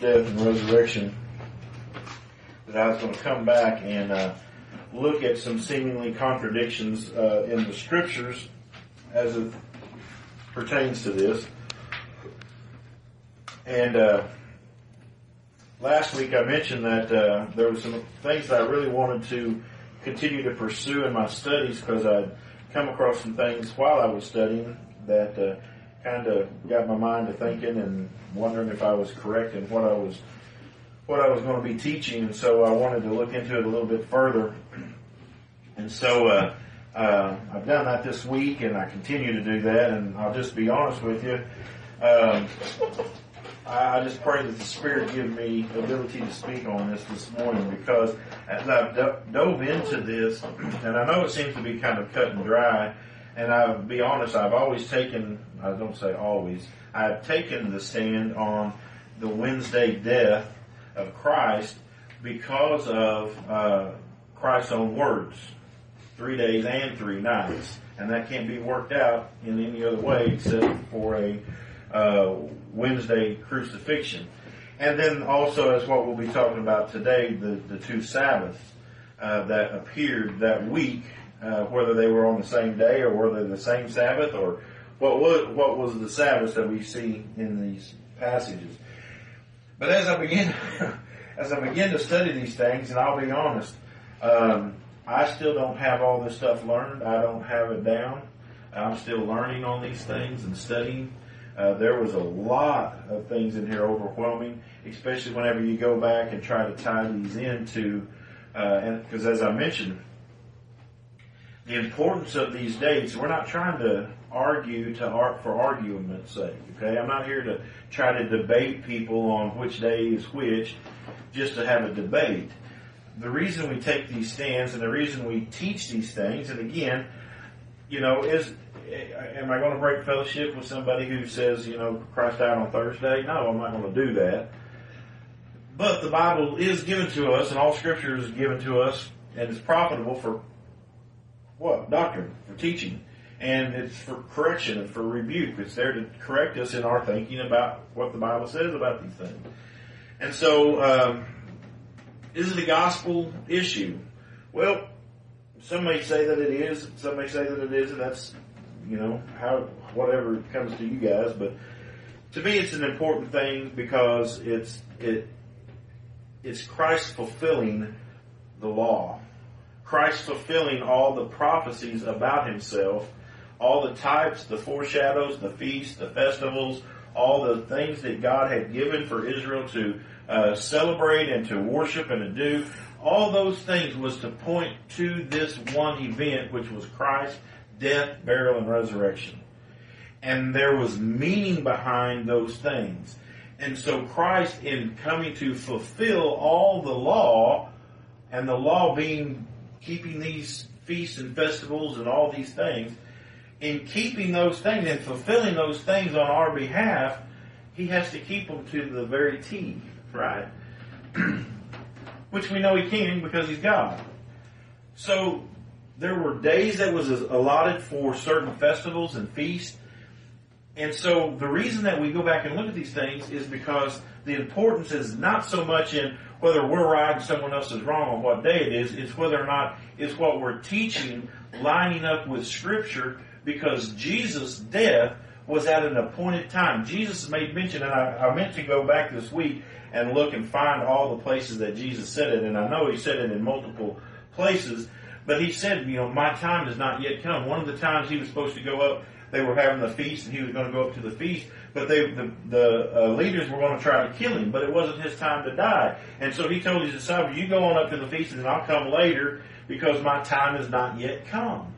death and resurrection that I was going to come back and uh, look at some seemingly contradictions uh, in the scriptures as it pertains to this. And uh, last week I mentioned that uh, there were some things that I really wanted to continue to pursue in my studies because I'd come across some things while I was studying that uh, kind of got my mind to thinking and wondering if I was correct in what I was what I was going to be teaching, and so I wanted to look into it a little bit further. And so uh, uh, I've done that this week, and I continue to do that. And I'll just be honest with you. Um, I just pray that the Spirit give me ability to speak on this this morning because as I've dove into this, and I know it seems to be kind of cut and dry, and I'll be honest, I've always taken, I don't say always, I've taken the stand on the Wednesday death of Christ because of uh, Christ's own words, three days and three nights, and that can't be worked out in any other way except for a uh, Wednesday crucifixion. And then also, as what we'll be talking about today, the, the two Sabbaths uh, that appeared that week, uh, whether they were on the same day or whether the same Sabbath or what was, what was the Sabbath that we see in these passages. But as I begin, as I begin to study these things, and I'll be honest, um, I still don't have all this stuff learned. I don't have it down. I'm still learning on these things and studying. Uh, there was a lot of things in here overwhelming, especially whenever you go back and try to tie these into, uh, and because as I mentioned, the importance of these dates, we're not trying to argue to art for argument's sake. Okay, I'm not here to try to debate people on which day is which, just to have a debate. The reason we take these stands and the reason we teach these things, and again, you know, is am I going to break fellowship with somebody who says, you know, Christ died on Thursday? No, I'm not going to do that. But the Bible is given to us, and all Scripture is given to us, and it's profitable for what? Doctrine, for teaching. And it's for correction and for rebuke. It's there to correct us in our thinking about what the Bible says about these things. And so, um, is it a gospel issue? Well, some may say that it is, some may say that it isn't. That's, you know, how, whatever comes to you guys. But to me, it's an important thing because it's, it, it's Christ fulfilling the law. Christ fulfilling all the prophecies about himself, all the types, the foreshadows, the feasts, the festivals, all the things that God had given for Israel to uh, celebrate and to worship and to do. All those things was to point to this one event, which was Christ's death, burial, and resurrection. And there was meaning behind those things. And so Christ, in coming to fulfill all the law, and the law being keeping these feasts and festivals and all these things, in keeping those things and fulfilling those things on our behalf, he has to keep them to the very T, right? Which we know he can because he's God. So there were days that was allotted for certain festivals and feasts. And so the reason that we go back and look at these things is because the importance is not so much in whether we're right and someone else is wrong on what day it is, it's whether or not it's what we're teaching lining up with scripture because Jesus' death was at an appointed time. Jesus made mention, and I, I, meant to go back this week and look and find all the places that Jesus said it, and I know he said it in multiple places, but he said, you know, my time has not yet come. One of the times he was supposed to go up, they were having the feast, and he was going to go up to the feast, but they, the, the uh, leaders were going to try to kill him, but it wasn't his time to die. And so he told his disciples, you go on up to the feast and I'll come later because my time has not yet come.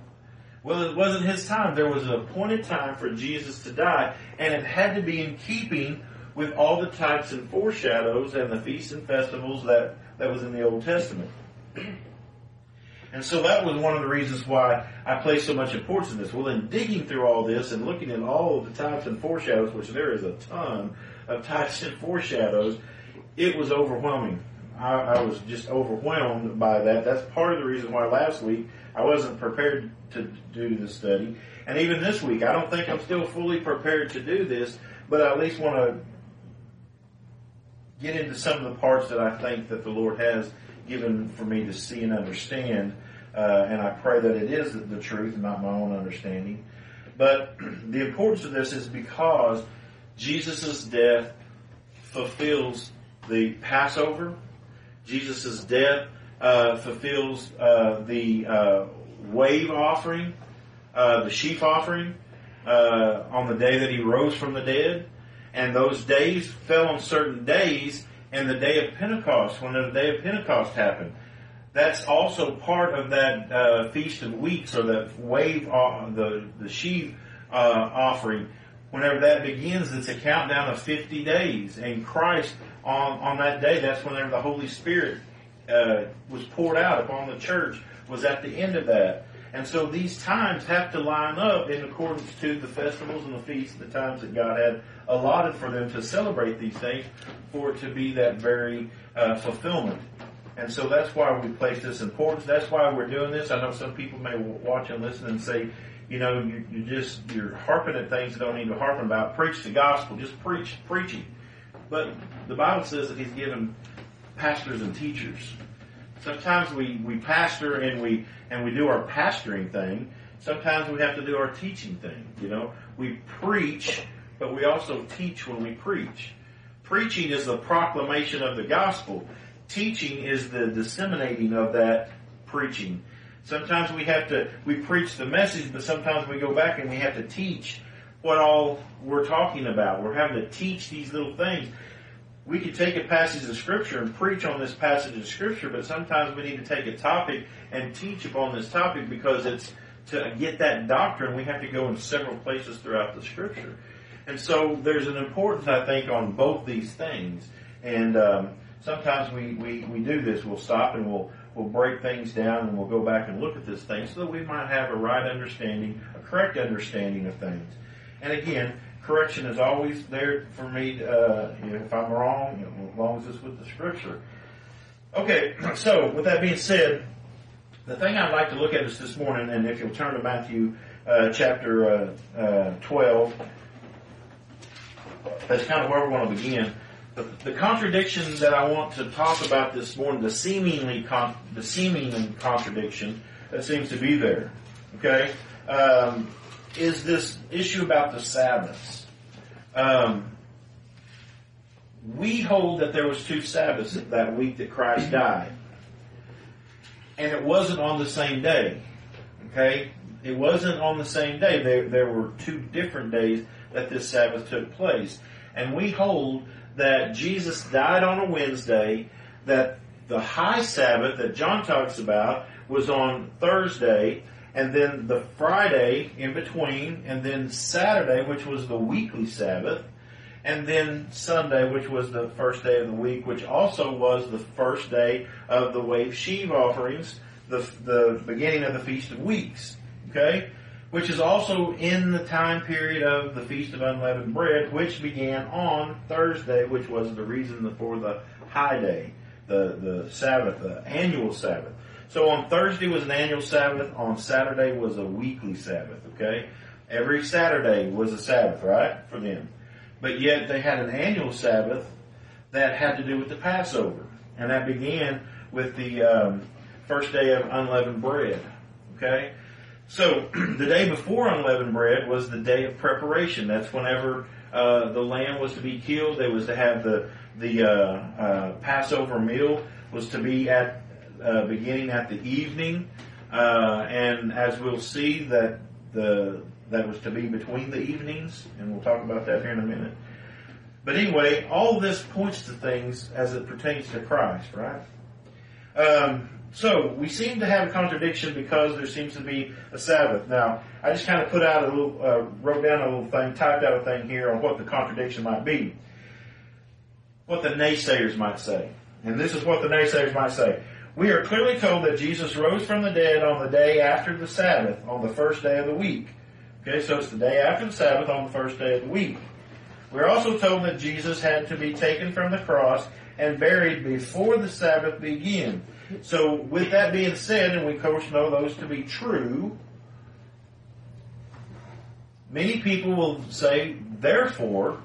Well, it wasn't his time. There was an appointed time for Jesus to die, and it had to be in keeping with all the types and foreshadows and the feasts and festivals that, that was in the Old Testament. And so that was one of the reasons why I place so much importance in this. Well, in digging through all this and looking at all of the types and foreshadows, which there is a ton of types and foreshadows, it was overwhelming. I, I was just overwhelmed by that. That's part of the reason why last week I wasn't prepared to do the study. And even this week, I don't think I'm still fully prepared to do this, but I at least want to get into some of the parts that I think that the Lord has given for me to see and understand. Uh, and I pray that it is the truth, and not my own understanding. But the importance of this is because Jesus' death fulfills the Passover. Jesus' death uh, fulfills uh, the uh, wave offering, uh, the sheaf offering, uh, on the day that he rose from the dead. And those days fell on certain days, and the day of Pentecost, when the day of Pentecost happened, that's also part of that uh, feast of weeks or that wave, the the sheaf offering whenever that begins, it's a countdown of 50 days. And Christ, on, on that day, that's whenever the Holy Spirit uh, was poured out upon the church, was at the end of that. And so these times have to line up in accordance to the festivals and the feasts, the times that God had allotted for them to celebrate these things, for it to be that very uh, fulfillment. And so that's why we place this importance. That's why we're doing this. I know some people may watch and listen and say, you know, you, you just, you're harping at things you don't need to harp about. Preach the gospel. Just preach, preaching. But the Bible says that He's given pastors and teachers. Sometimes we, we pastor and we, and we do our pastoring thing. Sometimes we have to do our teaching thing. You know, we preach, but we also teach when we preach. Preaching is the proclamation of the gospel. Teaching is the disseminating of that preaching. Sometimes we have to, we preach the message, but sometimes we go back and we have to teach what all we're talking about. We're having to teach these little things. We could take a passage of scripture and preach on this passage of scripture, but sometimes we need to take a topic and teach upon this topic because it's to get that doctrine, we have to go in several places throughout the scripture. And so there's an importance, I think, on both these things. And um, sometimes we, we, we do this. We'll stop and we'll we'll break things down and we'll go back and look at this thing so that we might have a right understanding, a correct understanding of things. And again, correction is always there for me. Uh, if I'm wrong, you know, as long as it's with the scripture. Okay, so with that being said, the thing I'd like to look at is this morning, and if you'll turn to Matthew uh, chapter uh, uh 12, that's kind of where we want to begin the, the contradiction that I want to talk about this morning, the seemingly con- the seeming contradiction that seems to be there, okay, um, is this issue about the Sabbaths. Um, we hold that there was two Sabbaths that week that Christ died, and it wasn't on the same day. Okay, it wasn't on the same day. There, there were two different days that this Sabbath took place, and we hold that Jesus died on a Wednesday, that the high Sabbath that John talks about was on Thursday, and then the Friday in between, and then Saturday, which was the weekly Sabbath, and then Sunday, which was the first day of the week, which also was the first day of the wave sheaf offerings, the, the beginning of the Feast of Weeks. Okay? which is also in the time period of the Feast of Unleavened Bread, which began on Thursday, which was the reason for the high day, the, the Sabbath, the annual Sabbath. So on Thursday was an annual Sabbath, on Saturday was a weekly Sabbath, okay? Every Saturday was a Sabbath, right, for them. But yet they had an annual Sabbath that had to do with the Passover. And that began with the um, first day of unleavened bread, okay? So the day before unleavened bread was the day of preparation. That's whenever uh, the lamb was to be killed. They was to have the the uh, uh, Passover meal was to be at uh, beginning at the evening, uh, and as we'll see that the that was to be between the evenings, and we'll talk about that here in a minute. But anyway, all this points to things as it pertains to Christ, right? Um, so we seem to have a contradiction because there seems to be a Sabbath. Now, I just kind of put out a little, uh, wrote down a little thing, typed out a thing here on what the contradiction might be. What the naysayers might say. And this is what the naysayers might say. We are clearly told that Jesus rose from the dead on the day after the Sabbath, on the first day of the week. Okay, so it's the day after the Sabbath on the first day of the week. We're also told that Jesus had to be taken from the cross and buried before the Sabbath began. So with that being said, and we of course know those to be true, many people will say, therefore,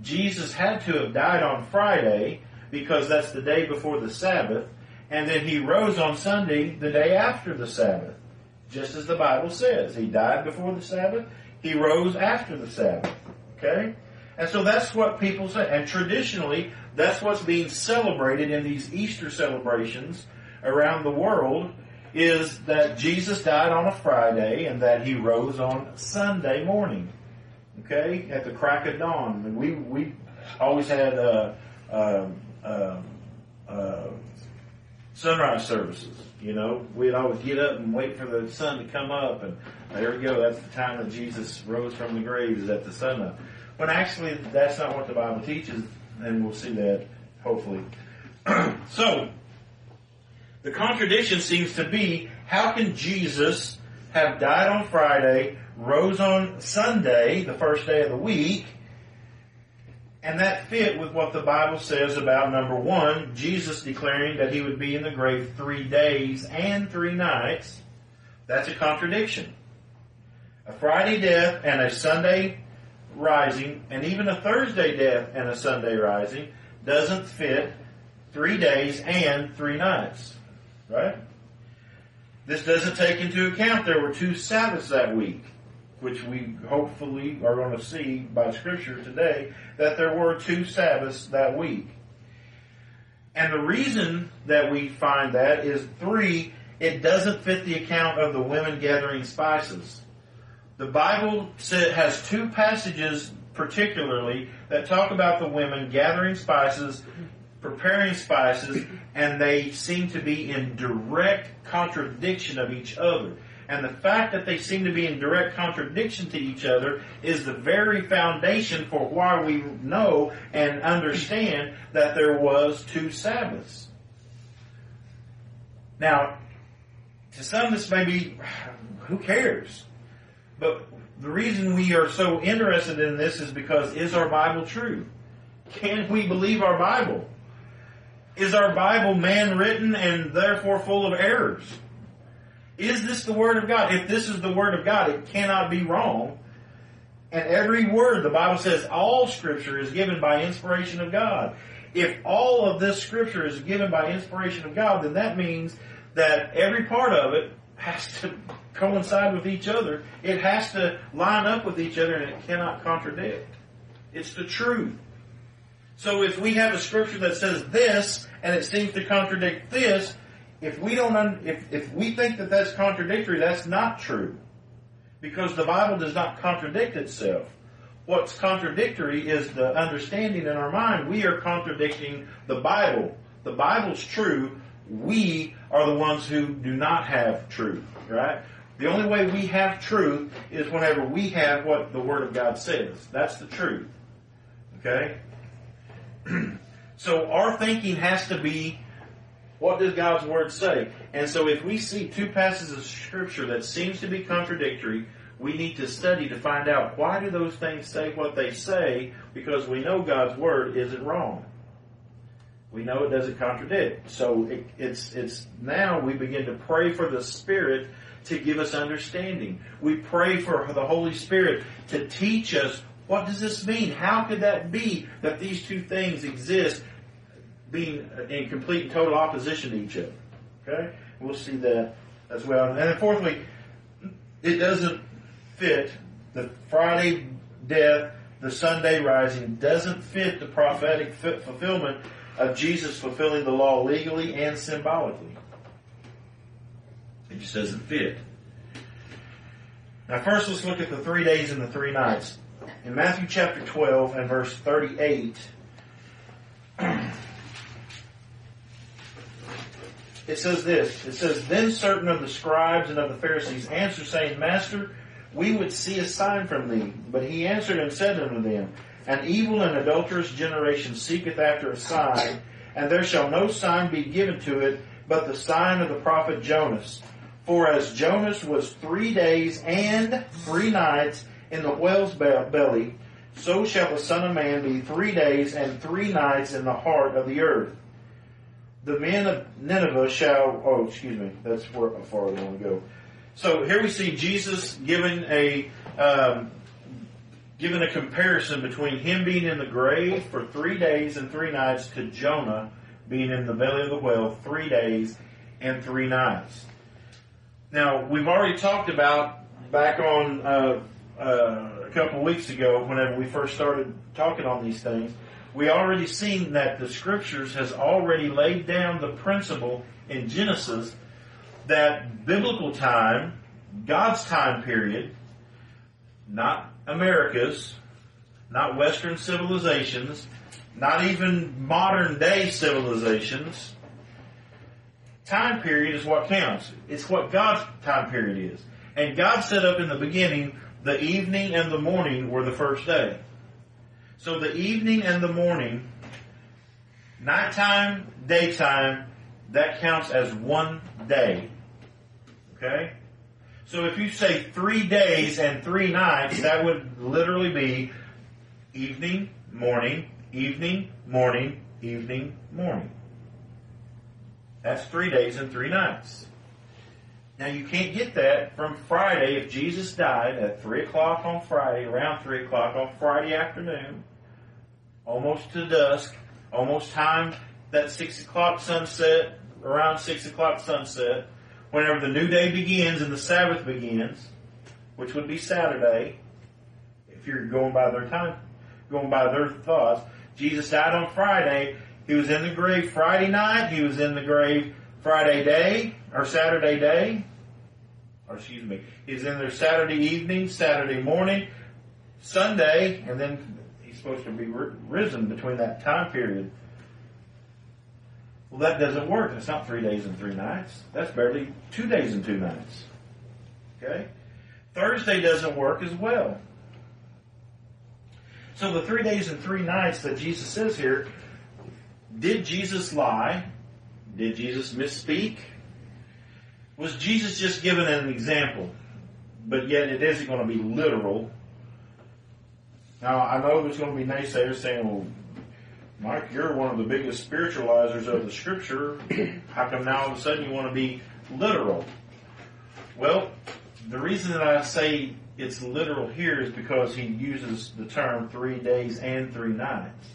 Jesus had to have died on Friday because that's the day before the Sabbath, and then he rose on Sunday, the day after the Sabbath. Just as the Bible says. He died before the Sabbath, he rose after the Sabbath. Okay? And so that's what people say. And traditionally, that's what's being celebrated in these Easter celebrations around the world is that Jesus died on a Friday and that he rose on Sunday morning. Okay? At the crack of dawn. And we, we always had, uh, uh, uh, uh, sunrise services. You know, we'd always get up and wait for the sun to come up, and there we go. That's the time that Jesus rose from the grave is at the sun up. When actually, that's not what the Bible teaches, and we'll see that hopefully. so, the contradiction seems to be: how can Jesus have died on Friday, rose on Sunday, the first day of the week, and that fit with what the Bible says about number one, Jesus declaring that he would be in the grave three days and three nights. That's a contradiction. A Friday death and a Sunday rising, and even a Thursday death and a Sunday rising, doesn't fit three days and three nights. Right? This doesn't take into account there were two Sabbaths that week which we hopefully are going to see by scripture today, that there were two Sabbaths that week. And the reason that we find that is three, it doesn't fit the account of the women gathering spices. The Bible has two passages particularly that talk about the women gathering spices, preparing spices, and they seem to be in direct contradiction of each other. And the fact that they seem to be in direct contradiction to each other is the very foundation for why we know and understand that there was two Sabbaths. Now, to some this may be, who cares? But the reason we are so interested in this is because is our Bible true? Can we believe our Bible? Is our Bible man written and therefore full of errors? Is this the Word of God? If this is the Word of God, it cannot be wrong. And every word, the Bible says, all Scripture is given by inspiration of God. If all of this Scripture is given by inspiration of God, then that means that every part of it has to coincide with each other. It has to line up with each other and it cannot contradict. It's the truth. So if we have a scripture that says this and it seems to contradict this, if we don't, un, if, if we think that that's contradictory, that's not true. Because the Bible does not contradict itself. What's contradictory is the understanding in our mind. We are contradicting the Bible. The Bible's true. We are the ones who do not have truth, right? The only way we have truth is whenever we have what the Word of God says. That's the truth. Okay? so our thinking has to be what does God's Word say? And so if we see two passages of Scripture that seems to be contradictory, we need to study to find out why do those things say what they say because we know God's Word isn't wrong. We know it doesn't contradict. So it, it's, it's now we begin to pray for the Spirit to give us understanding. We pray for the Holy Spirit to teach us what does this mean? How could that be that these two things exist being in complete and total opposition to each other. Okay? We'll see that as well. And then fourthly, it doesn't fit the Friday death, the Sunday rising doesn't fit the prophetic fulfillment of Jesus fulfilling the law legally and symbolically. It just doesn't fit. Now first let's look at the three days and the three nights. In Matthew chapter 12 and verse 38, it says this. It says, Then certain of the scribes and of the Pharisees answered, saying, Master, we would see a sign from thee. But he answered and said unto them, An evil and adulterous generation seeketh after a sign, and there shall no sign be given to it, but the sign of the prophet Jonas. For as Jonas was three days and three nights in the whale's belly, so shall the Son of Man be three days and three nights in the heart of the earth the men of Nineveh shall, oh, excuse me, that's where, how far I to go. So here we see Jesus giving a, um, given a comparison between him being in the grave for three days and three nights to Jonah being in the belly of the whale three days and three nights. Now, we've already talked about back on uh, uh, a couple weeks ago, whenever we first started talking on these things, we already seen that the scriptures has already laid down the principle in Genesis that biblical time, God's time period, not America's, not Western civilizations, not even modern day civilizations, time period is what counts. It's what God's time period is. And God set up in the beginning the evening and the morning were the first day. So the evening and the morning, nighttime, daytime, that counts as one day. Okay? So if you say three days and three nights, that would literally be evening, morning, evening, morning, evening, morning. That's three days and three nights. Now you can't get that from Friday if Jesus died at 3 o'clock on Friday, around 3 o'clock on Friday afternoon, almost to dusk, almost time that 6 o'clock sunset, around 6 o'clock sunset, whenever the new day begins and the Sabbath begins, which would be Saturday, if you're going by their time, going by their thoughts. Jesus died on Friday. He was in the grave Friday night. He was in the grave Friday day or Saturday day, or excuse me, he's in there Saturday evening, Saturday morning, Sunday, and then he's supposed to be risen between that time period. Well, that doesn't work. That's not three days and three nights. That's barely two days and two nights. Okay? Thursday doesn't work as well. So the three days and three nights that Jesus says here, did Jesus lie? Did Jesus misspeak? Was Jesus just given an example? But yet it isn't going to be literal. Now, I know there's going to be naysayers saying, well, Mike, you're one of the biggest spiritualizers of the scripture. How come now all of a sudden you want to be literal? Well, the reason that I say it's literal here is because he uses the term three days and three nights.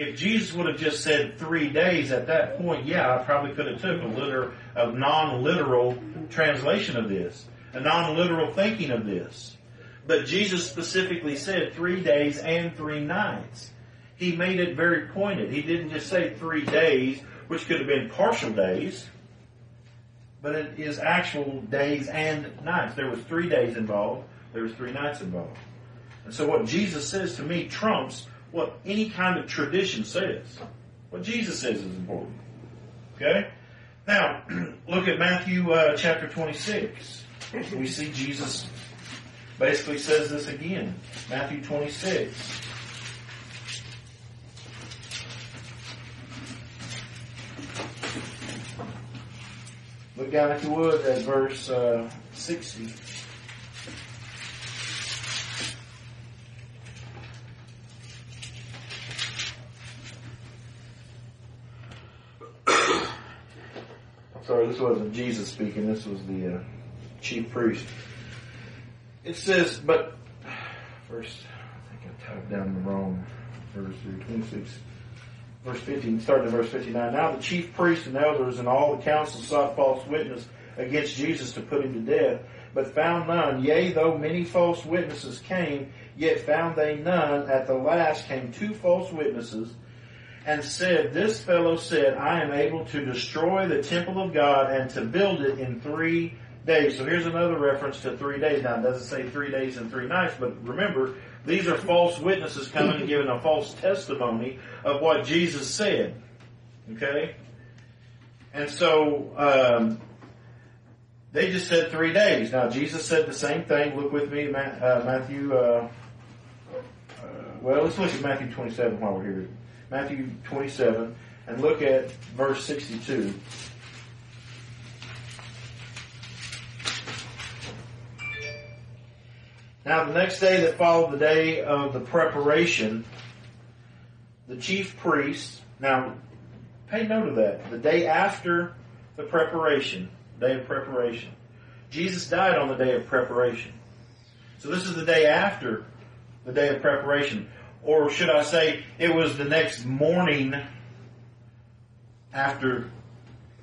If Jesus would have just said three days at that point, yeah, I probably could have took a literal, a non-literal translation of this, a non-literal thinking of this. But Jesus specifically said three days and three nights. He made it very pointed. He didn't just say three days, which could have been partial days, but it is actual days and nights. There was three days involved. There was three nights involved. And so what Jesus says to me trumps what any kind of tradition says. What Jesus says is important. Okay? Now, look at Matthew uh, chapter 26. We see Jesus basically says this again. Matthew 26. Look down, if you would, at verse uh, 60. Sorry, this wasn't Jesus speaking. This was the uh, chief priest. It says, but first, I think I typed down the wrong verse here, 26. Verse 15, starting at verse 59. Now the chief priests and elders and all the council sought false witness against Jesus to put him to death, but found none. Yea, though many false witnesses came, yet found they none. At the last came two false witnesses, and said, This fellow said, I am able to destroy the temple of God and to build it in three days. So here's another reference to three days. Now it doesn't say three days and three nights, but remember, these are false witnesses coming and giving a false testimony of what Jesus said. Okay? And so, um, they just said three days. Now Jesus said the same thing. Look with me, uh, Matthew, uh, uh, well, let's look at Matthew 27 while we're here. Matthew 27, and look at verse 62. Now, the next day that followed the day of the preparation, the chief priests, now, pay note of that. The day after the preparation, day of preparation. Jesus died on the day of preparation. So this is the day after the day of preparation. Or should I say, it was the next morning after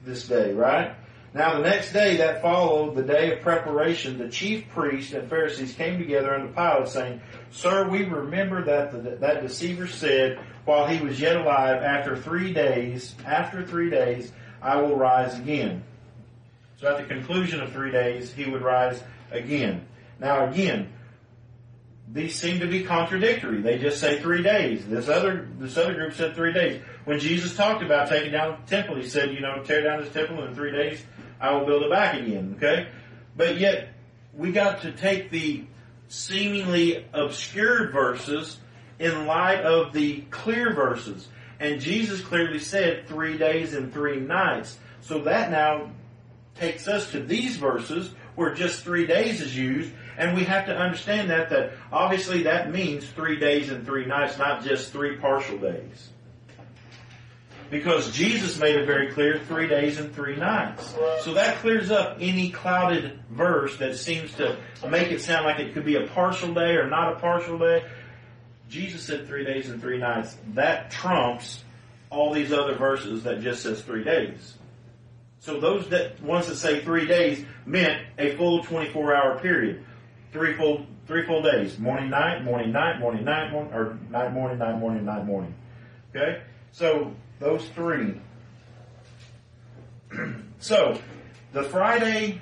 this day, right? Now the next day that followed the day of preparation, the chief priests and Pharisees came together unto Pilate saying, Sir, we remember that the, that deceiver said while he was yet alive, after three days, after three days, I will rise again. So at the conclusion of three days, he would rise again. Now again, these seem to be contradictory. They just say three days. This other this other group said three days. When Jesus talked about taking down the temple, he said, you know, tear down this temple in three days, I will build it back again. Okay? But yet we got to take the seemingly obscured verses in light of the clear verses. And Jesus clearly said three days and three nights. So that now takes us to these verses where just three days is used, and we have to understand that, that obviously that means three days and three nights, not just three partial days. Because Jesus made it very clear, three days and three nights. So that clears up any clouded verse that seems to make it sound like it could be a partial day or not a partial day. Jesus said three days and three nights. That trumps all these other verses that just says three days. So those that ones that say three days meant a full 24 hour period. Three full, three full days. Morning, night, morning, night, morning, night, morning, or night, morning, night, morning, night, morning. Okay? So, those three. so, the Friday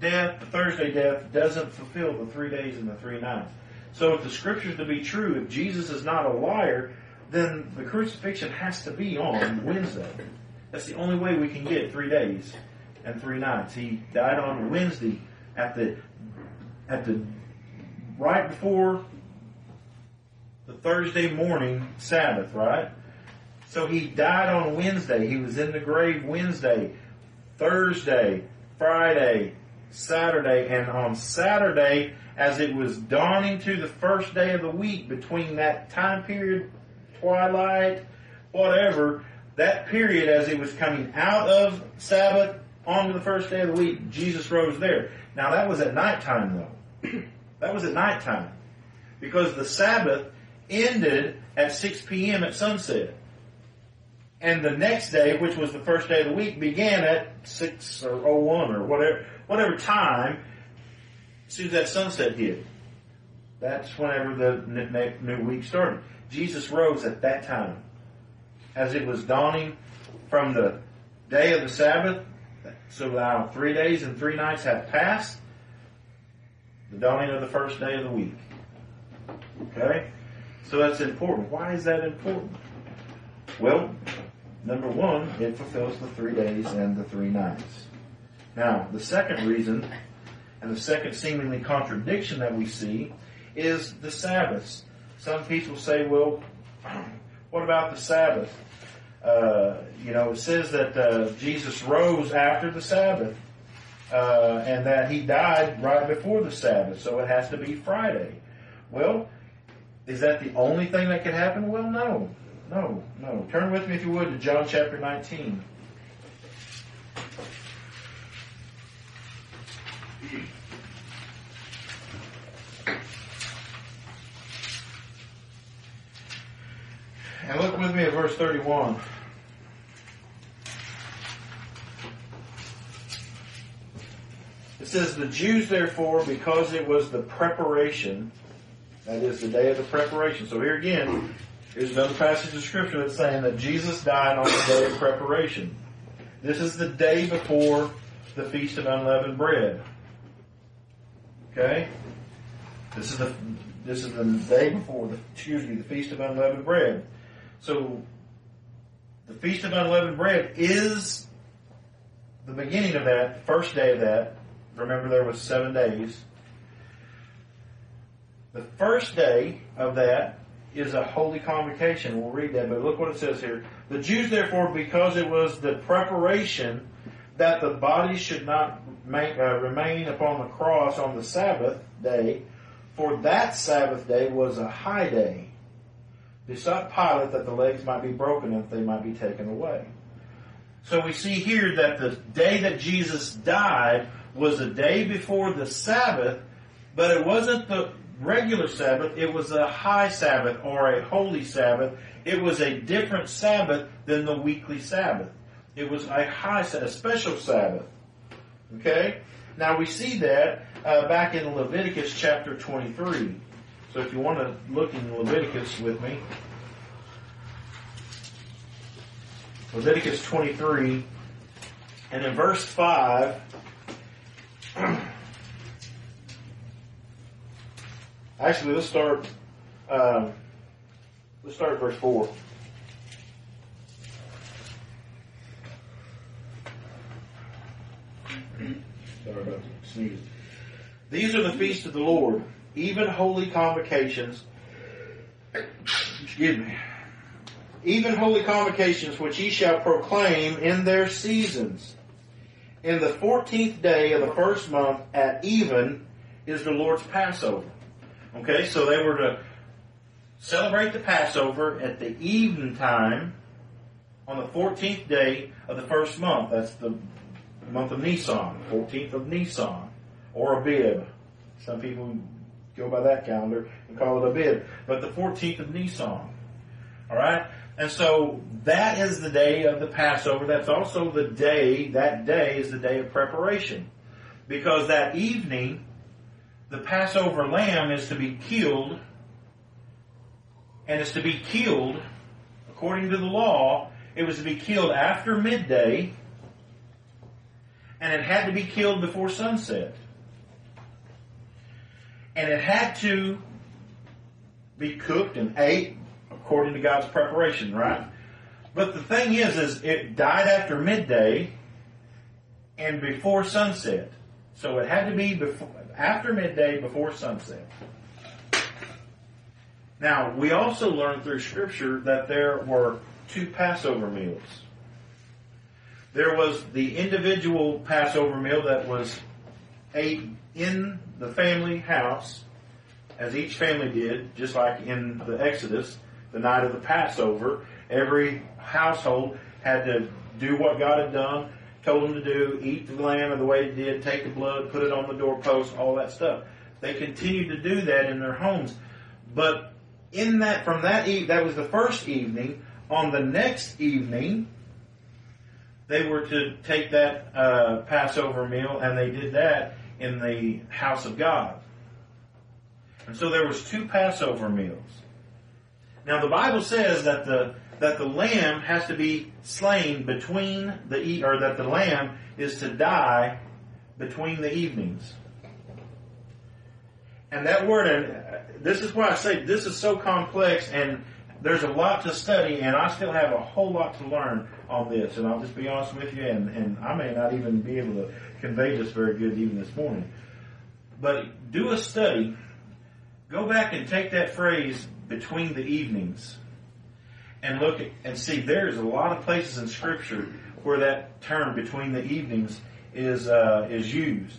death, the Thursday death, doesn't fulfill the three days and the three nights. So, if the scriptures to be true, if Jesus is not a liar, then the crucifixion has to be on Wednesday. That's the only way we can get three days and three nights. He died on Wednesday at the at the right before the Thursday morning Sabbath, right? So he died on Wednesday. He was in the grave Wednesday, Thursday, Friday, Saturday, and on Saturday, as it was dawning to the first day of the week between that time period, twilight, whatever, that period as it was coming out of Sabbath onto the first day of the week, Jesus rose there. Now that was at nighttime though. that was at nighttime. Because the Sabbath ended at 6 p.m. at sunset. And the next day, which was the first day of the week, began at 6 or 01 or whatever, whatever time, as soon as that sunset hit. That's whenever the new week started. Jesus rose at that time as it was dawning from the day of the Sabbath. So now three days and three nights have passed. The dawning of the first day of the week. Okay? So that's important. Why is that important? Well, number one, it fulfills the three days and the three nights. Now, the second reason, and the second seemingly contradiction that we see, is the Sabbath. Some people say, well, what about the Sabbath? Uh, you know, it says that uh, Jesus rose after the Sabbath, uh, and that he died right before the Sabbath, so it has to be Friday. Well, is that the only thing that could happen? Well, no, no, no. Turn with me, if you would, to John chapter 19. And look with me at verse 31. It says, The Jews therefore, because it was the preparation, that is the day of the preparation. So here again, here's another passage of scripture that's saying that Jesus died on the day of preparation. This is the day before the Feast of Unleavened Bread. Okay? This is the this is the day before the excuse me, the Feast of Unleavened Bread. So the Feast of Unleavened Bread is the beginning of that, first day of that. Remember there was seven days. The first day of that is a holy convocation. We'll read that, but look what it says here. The Jews therefore, because it was the preparation that the body should not make, uh, remain upon the cross on the Sabbath day, for that Sabbath day was a high day besought Pilate that the legs might be broken and they might be taken away. So we see here that the day that Jesus died was a day before the Sabbath, but it wasn't the, regular Sabbath, it was a high Sabbath or a holy Sabbath. It was a different Sabbath than the weekly Sabbath. It was a high, a special Sabbath. Okay? Now we see that uh, back in Leviticus chapter 23. So if you want to look in Leviticus with me, Leviticus 23, and in verse 5, actually let's start, um, let's start at verse 4. Sorry about the sneeze. These are the feasts of the Lord, even holy convocations. Excuse me. Even holy convocations which ye shall proclaim in their seasons. In the fourteenth day of the first month at even is the Lord's Passover. Okay, so they were to celebrate the Passover at the evening time on the 14th day of the first month. That's the month of Nisan, 14th of Nisan, or Abib. Some people go by that calendar and call it Abib. But the 14th of Nisan. Alright? And so that is the day of the Passover. That's also the day, that day is the day of preparation. Because that evening, the Passover lamb is to be killed, and is to be killed, according to the law, it was to be killed after midday, and it had to be killed before sunset. And it had to be cooked and ate according to God's preparation, right? But the thing is, is it died after midday and before sunset. So it had to be before, after midday, before sunset. Now, we also learn through scripture that there were two Passover meals. There was the individual Passover meal that was ate in the family house, as each family did, just like in the Exodus, the night of the Passover. Every household had to do what God had done, told them to do, eat the lamb in the way it did, take the blood, put it on the doorpost, all that stuff. They continued to do that in their homes. But in that, from that eve, that was the first evening. On the next evening, they were to take that uh, Passover meal, and they did that in the house of God. And so there was two Passover meals. Now the Bible says that the that the lamb has to be slain between the or that the lamb is to die between the evenings. And that word, and uh, this is why I say this is so complex, and there's a lot to study, and I still have a whole lot to learn on this. And I'll just be honest with you, and, and I may not even be able to convey this very good even this morning. But do a study. Go back and take that phrase between the evenings and look at, and see there's a lot of places in Scripture where that term between the evenings is uh, is used.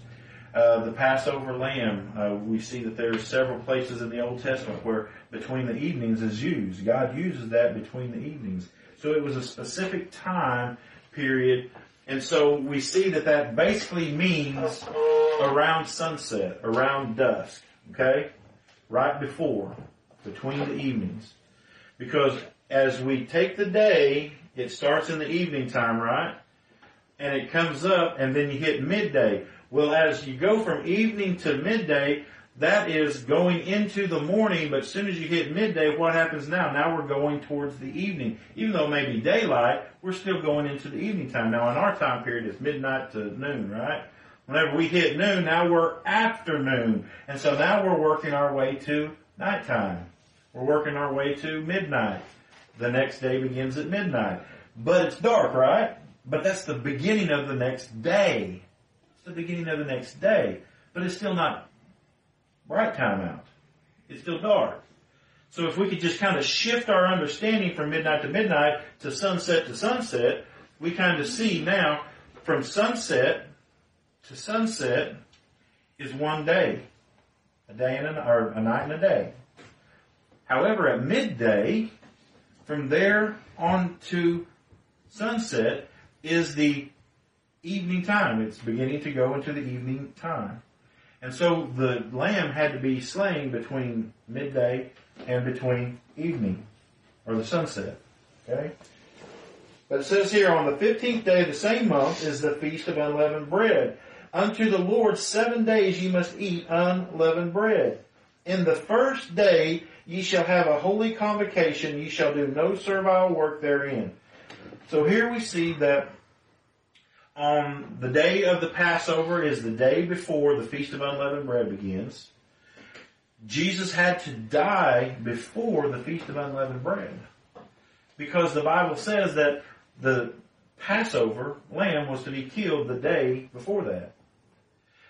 Uh, the Passover lamb, uh, we see that there are several places in the Old Testament where between the evenings is used. God uses that between the evenings. So it was a specific time period. And so we see that that basically means around sunset, around dusk. Okay? Right before, between the evenings. Because as we take the day, it starts in the evening time, right? And it comes up and then you hit midday. Well, as you go from evening to midday, that is going into the morning, but as soon as you hit midday, what happens now? Now we're going towards the evening. Even though it may be daylight, we're still going into the evening time. Now in our time period, it's midnight to noon, right? Whenever we hit noon, now we're afternoon. And so now we're working our way to nighttime. We're working our way to midnight. The next day begins at midnight. But it's dark, right? But that's the beginning of the next day. It's the beginning of the next day. But it's still not bright time out. It's still dark. So if we could just kind of shift our understanding from midnight to midnight to sunset to sunset, we kind of see now from sunset to sunset is one day. A day and a, or a night and a day. However, at midday, from there on to sunset is the evening time. It's beginning to go into the evening time. And so the lamb had to be slain between midday and between evening or the sunset. Okay? But it says here, on the fifteenth day of the same month is the feast of unleavened bread. Unto the Lord seven days ye must eat unleavened bread. In the first day ye shall have a holy convocation, ye shall do no servile work therein. So here we see that on the day of the Passover is the day before the Feast of Unleavened Bread begins. Jesus had to die before the Feast of Unleavened Bread. Because the Bible says that the Passover lamb was to be killed the day before that.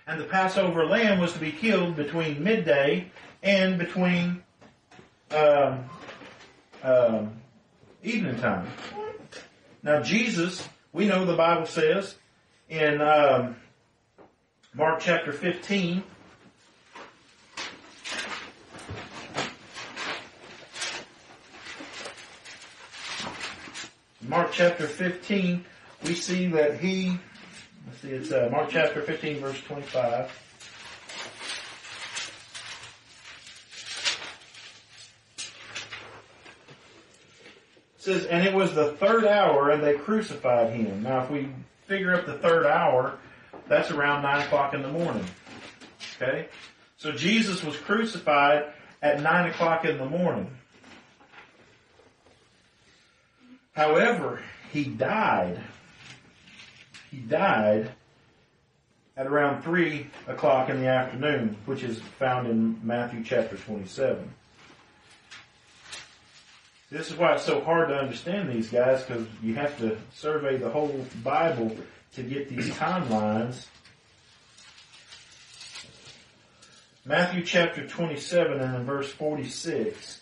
And the Passover lamb was to be killed between midday and between um, um, evening time. Now Jesus, we know the Bible says in um, Mark chapter 15, Mark chapter 15, we see that he, let's see, it's uh, Mark chapter 15, verse 25. Says, and it was the third hour, and they crucified him. Now, if we figure up the third hour, that's around 9 o'clock in the morning. Okay? So Jesus was crucified at 9 o'clock in the morning. However, he died. He died at around 3 o'clock in the afternoon, which is found in Matthew chapter 27. This is why it's so hard to understand these guys, because you have to survey the whole Bible to get these timelines. Matthew chapter 27 and in verse 46.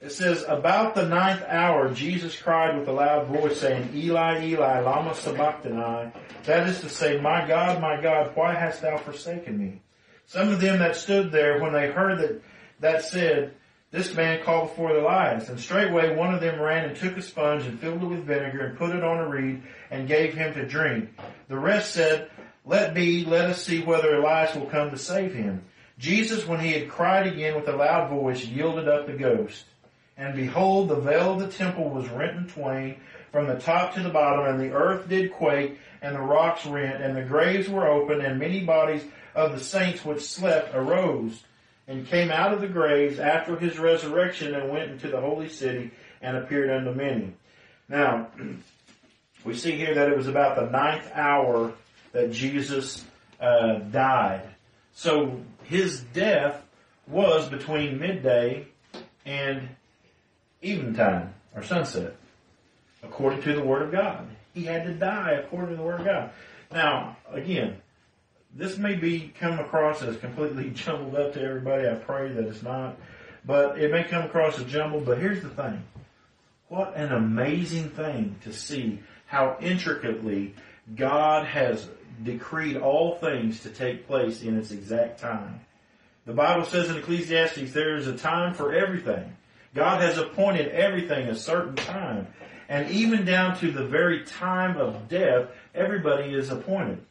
It says, About the ninth hour, Jesus cried with a loud voice, saying, Eli, Eli, lama sabachthani. That is to say, My God, my God, why hast thou forsaken me? Some of them that stood there, when they heard that, that said, This man called for Elias. And straightway one of them ran and took a sponge and filled it with vinegar and put it on a reed and gave him to drink. The rest said, Let be, let us see whether Elias will come to save him. Jesus, when he had cried again with a loud voice, yielded up the ghost. And behold, the veil of the temple was rent in twain from the top to the bottom, and the earth did quake, and the rocks rent, and the graves were opened, and many bodies of the saints which slept arose, and came out of the graves after his resurrection, and went into the holy city, and appeared unto many. Now, we see here that it was about the ninth hour that Jesus uh, died. So his death was between midday and eventime or sunset, according to the Word of God. He had to die according to the Word of God. Now, again, this may be come across as completely jumbled up to everybody. I pray that it's not. But it may come across as jumbled, but here's the thing. What an amazing thing to see how intricately God has decreed all things to take place in its exact time. The Bible says in Ecclesiastes there is a time for everything. God has appointed everything a certain time. And even down to the very time of death, everybody is appointed.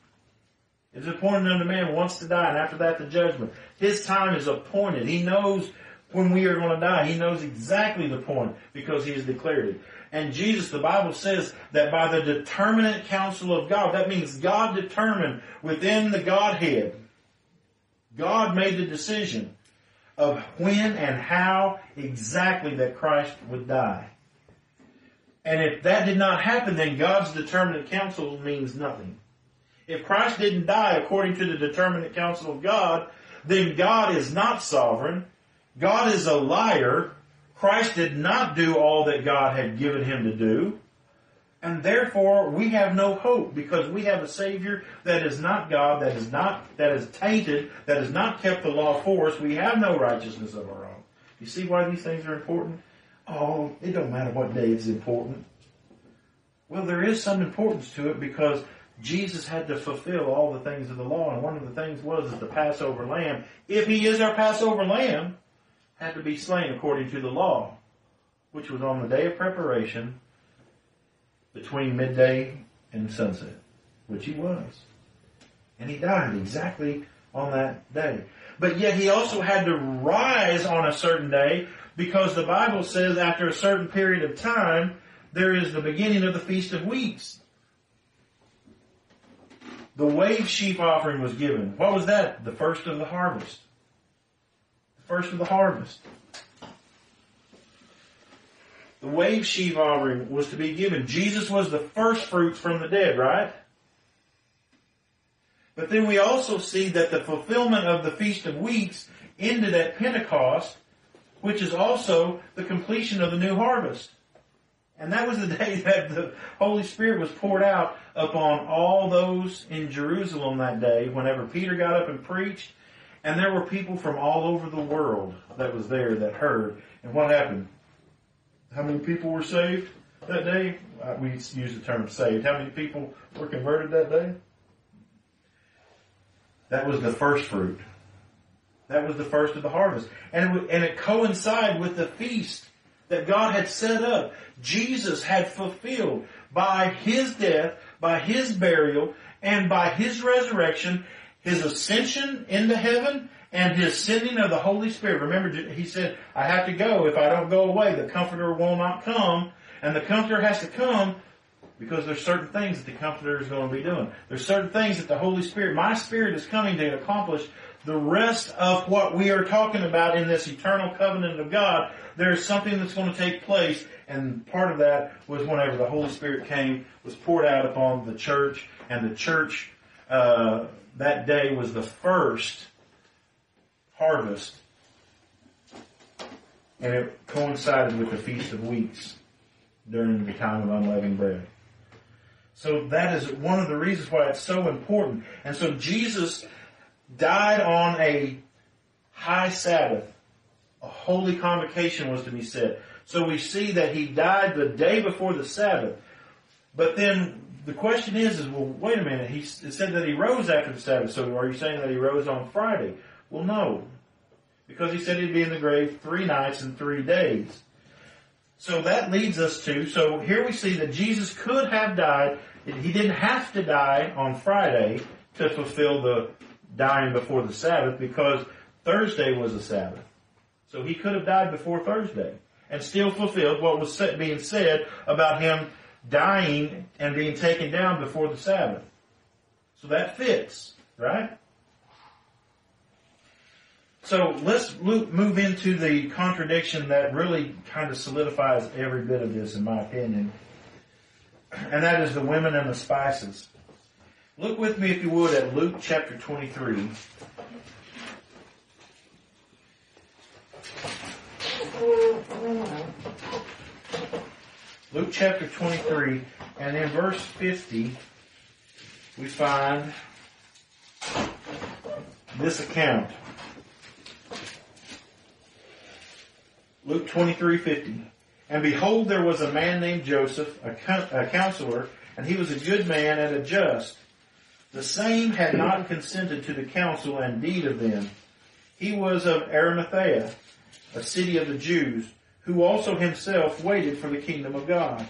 It's appointed unto man wants to die, and after that the judgment. His time is appointed. He knows when we are going to die. He knows exactly the point because he has declared it. And Jesus, the Bible says that by the determinate counsel of God, that means God determined within the Godhead. God made the decision of when and how exactly that Christ would die. And if that did not happen, then God's determinate counsel means nothing. If Christ didn't die according to the determinate counsel of God, then God is not sovereign. God is a liar. Christ did not do all that God had given him to do. And therefore, we have no hope because we have a Savior that is not God, that is not, that is tainted, that has not kept the law for us. We have no righteousness of our own. You see why these things are important? Oh, it don't matter what day it's important. Well, there is some importance to it because Jesus had to fulfill all the things of the law, and one of the things was that the Passover lamb, if he is our Passover lamb, had to be slain according to the law, which was on the day of preparation between midday and sunset, which he was. And he died exactly on that day. But yet he also had to rise on a certain day because the Bible says after a certain period of time, there is the beginning of the Feast of Weeks. The wave sheaf offering was given. What was that? The first of the harvest. The first of the harvest. The wave sheaf offering was to be given. Jesus was the first fruits from the dead, right? But then we also see that the fulfillment of the Feast of Weeks ended at Pentecost, which is also the completion of the new harvest. And that was the day that the Holy Spirit was poured out upon all those in Jerusalem that day whenever Peter got up and preached. And there were people from all over the world that was there that heard. And what happened? How many people were saved that day? Uh, we use the term saved. How many people were converted that day? That was the first fruit. That was the first of the harvest. And it, and it coincided with the feast that God had set up. Jesus had fulfilled by His death, by His burial, and by His resurrection, His ascension into heaven and His sending of the Holy Spirit. Remember, He said, I have to go. If I don't go away, the Comforter will not come. And the Comforter has to come because there's certain things that the Comforter is going to be doing. There's certain things that the Holy Spirit, my Spirit is coming to accomplish the rest of what we are talking about in this eternal covenant of God. There's something that's going to take place and part of that was whenever the Holy Spirit came, was poured out upon the church and the church, uh, that day was the first harvest and it coincided with the Feast of Weeks during the time of unleavened bread. So that is one of the reasons why it's so important. And so Jesus died on a high Sabbath. A holy convocation was to be said. So we see that he died the day before the Sabbath. But then the question is, is well, wait a minute. He said that he rose after the Sabbath. So are you saying that he rose on Friday? Well, no. Because he said he'd be in the grave three nights and three days. So that leads us to, so here we see that Jesus could have died he didn't have to die on Friday to fulfill the dying before the Sabbath because Thursday was a Sabbath. So he could have died before Thursday and still fulfilled what was being said about him dying and being taken down before the Sabbath. So that fits, right? So let's move into the contradiction that really kind of solidifies every bit of this in my opinion and that is the women and the spices. Look with me, if you would, at Luke chapter 23. Luke chapter 23, and in verse 50, we find this account. Luke 23, 50. And behold, there was a man named Joseph, a, a counselor, and he was a good man and a just. The same had not consented to the counsel and deed of them. He was of Arimathea, a city of the Jews, who also himself waited for the kingdom of God.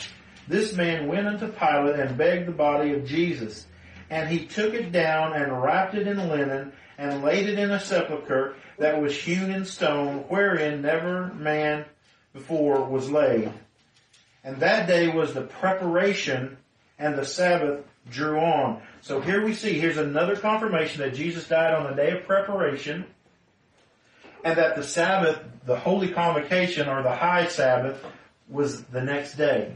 This man went unto Pilate and begged the body of Jesus. And he took it down and wrapped it in linen and laid it in a sepulchre that was hewn in stone, wherein never man before was laid. And that day was the preparation and the Sabbath drew on. So here we see, here's another confirmation that Jesus died on the day of preparation and that the Sabbath, the holy convocation or the high Sabbath was the next day.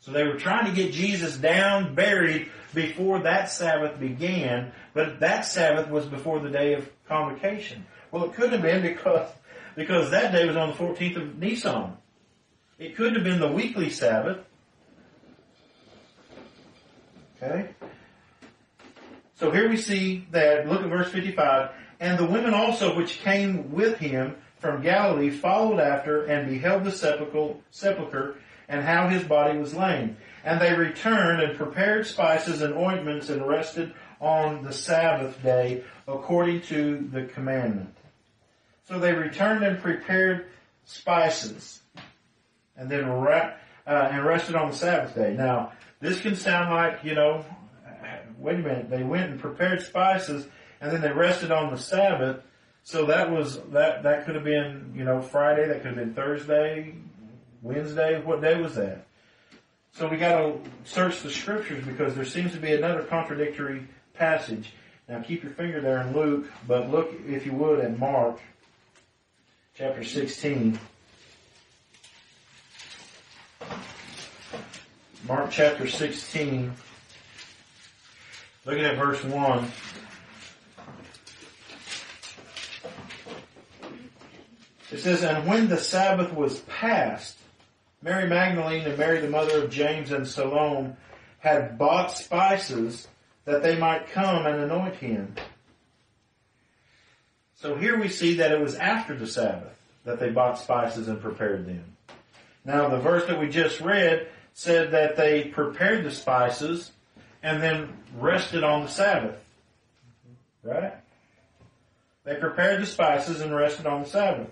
So they were trying to get Jesus down, buried before that Sabbath began, but that Sabbath was before the day of convocation. Well, it couldn't have been because because that day was on the 14th of Nisan. It couldn't have been the weekly Sabbath. Okay? So here we see that, look at verse 55, and the women also which came with him from Galilee followed after and beheld the sepulchre and how his body was laid. And they returned and prepared spices and ointments and rested on the Sabbath day according to the commandment. So they returned and prepared spices and then uh, and rested on the Sabbath day. Now, this can sound like, you know, wait a minute, they went and prepared spices. and then they rested on the Sabbath. So that was that that could have been you know Friday, that could have been Thursday, Wednesday. What day was that? So we got to search the scriptures because there seems to be another contradictory passage. Now keep your finger there in Luke, but look if you would at Mark chapter 16. Mark chapter 16. Looking at verse 1. It says, And when the Sabbath was past, Mary Magdalene and Mary the mother of James and Salome had bought spices that they might come and anoint him. So here we see that it was after the Sabbath that they bought spices and prepared them. Now the verse that we just read said that they prepared the spices and then rested on the Sabbath. Right? They prepared the spices and rested on the Sabbath.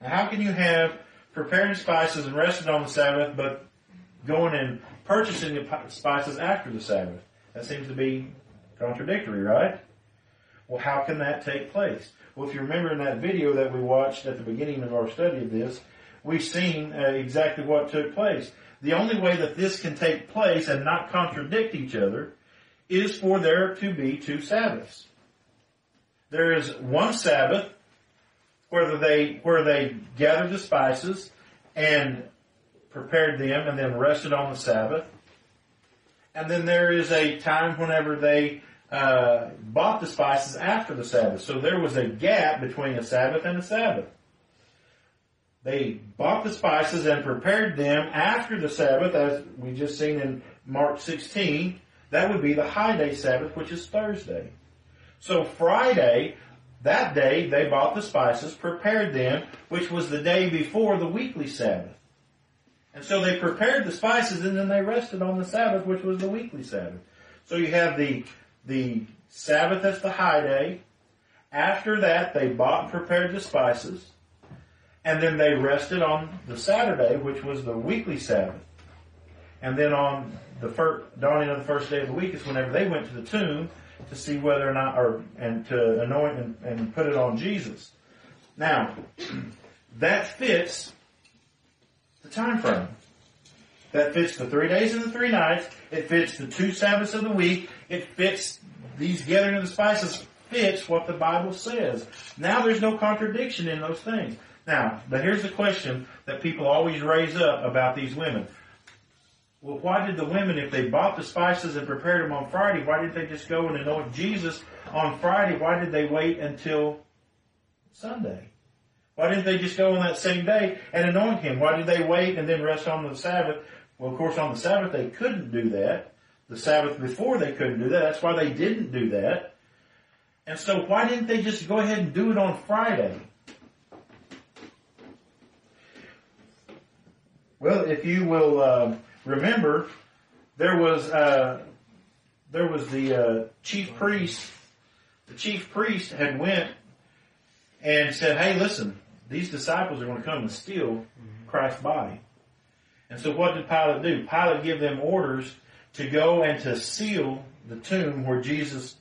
Now how can you have prepared spices and rested on the Sabbath, but going and purchasing the spices after the Sabbath? That seems to be contradictory, right? Well, how can that take place? Well, if you remember in that video that we watched at the beginning of our study of this, we've seen uh, exactly what took place. The only way that this can take place and not contradict each other is for there to be two Sabbaths. There is one Sabbath where they, where they gathered the spices and prepared them and then rested on the Sabbath. And then there is a time whenever they uh, bought the spices after the Sabbath. So there was a gap between a Sabbath and a Sabbath. They bought the spices and prepared them after the Sabbath, as we just seen in Mark 16. That would be the high day Sabbath, which is Thursday. So Friday, that day, they bought the spices, prepared them, which was the day before the weekly Sabbath. And so they prepared the spices and then they rested on the Sabbath, which was the weekly Sabbath. So you have the the Sabbath as the high day. After that, they bought and prepared the spices. And then they rested on the Saturday, which was the weekly Sabbath. And then on the first, dawning of the first day of the week is whenever they went to the tomb to see whether or not, or, and to anoint and, and put it on Jesus. Now, that fits the time frame. That fits the three days and the three nights. It fits the two Sabbaths of the week. It fits these gathering of the spices fits what the Bible says. Now there's no contradiction in those things. Now, but here's the question that people always raise up about these women. Well, why did the women, if they bought the spices and prepared them on Friday, why didn't they just go and anoint Jesus on Friday? Why did they wait until Sunday? Why didn't they just go on that same day and anoint him? Why did they wait and then rest on the Sabbath? Well, of course, on the Sabbath they couldn't do that. The Sabbath before they couldn't do that. That's why they didn't do that. And so why didn't they just go ahead and do it on Friday? Well, if you will uh, remember, there was uh, there was the uh, chief priest. The chief priest had went and said, "Hey, listen, these disciples are going to come and steal Christ's body." And so, what did Pilate do? Pilate give them orders to go and to seal the tomb where Jesus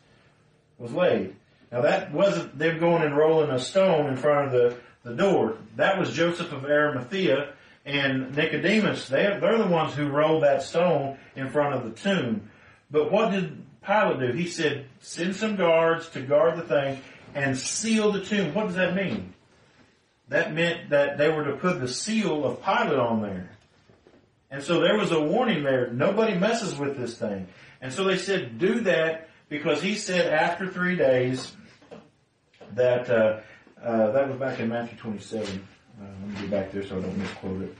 was laid. Now, that wasn't them going and rolling a stone in front of the the door. That was Joseph of Arimathea and Nicodemus, they, they're the ones who rolled that stone in front of the tomb. But what did Pilate do? He said, send some guards to guard the thing and seal the tomb. What does that mean? That meant that they were to put the seal of Pilate on there. And so there was a warning there. Nobody messes with this thing. And so they said, do that because he said after three days that, uh, uh, that was back in Matthew 27. Uh, let me get back there so I don't misquote it.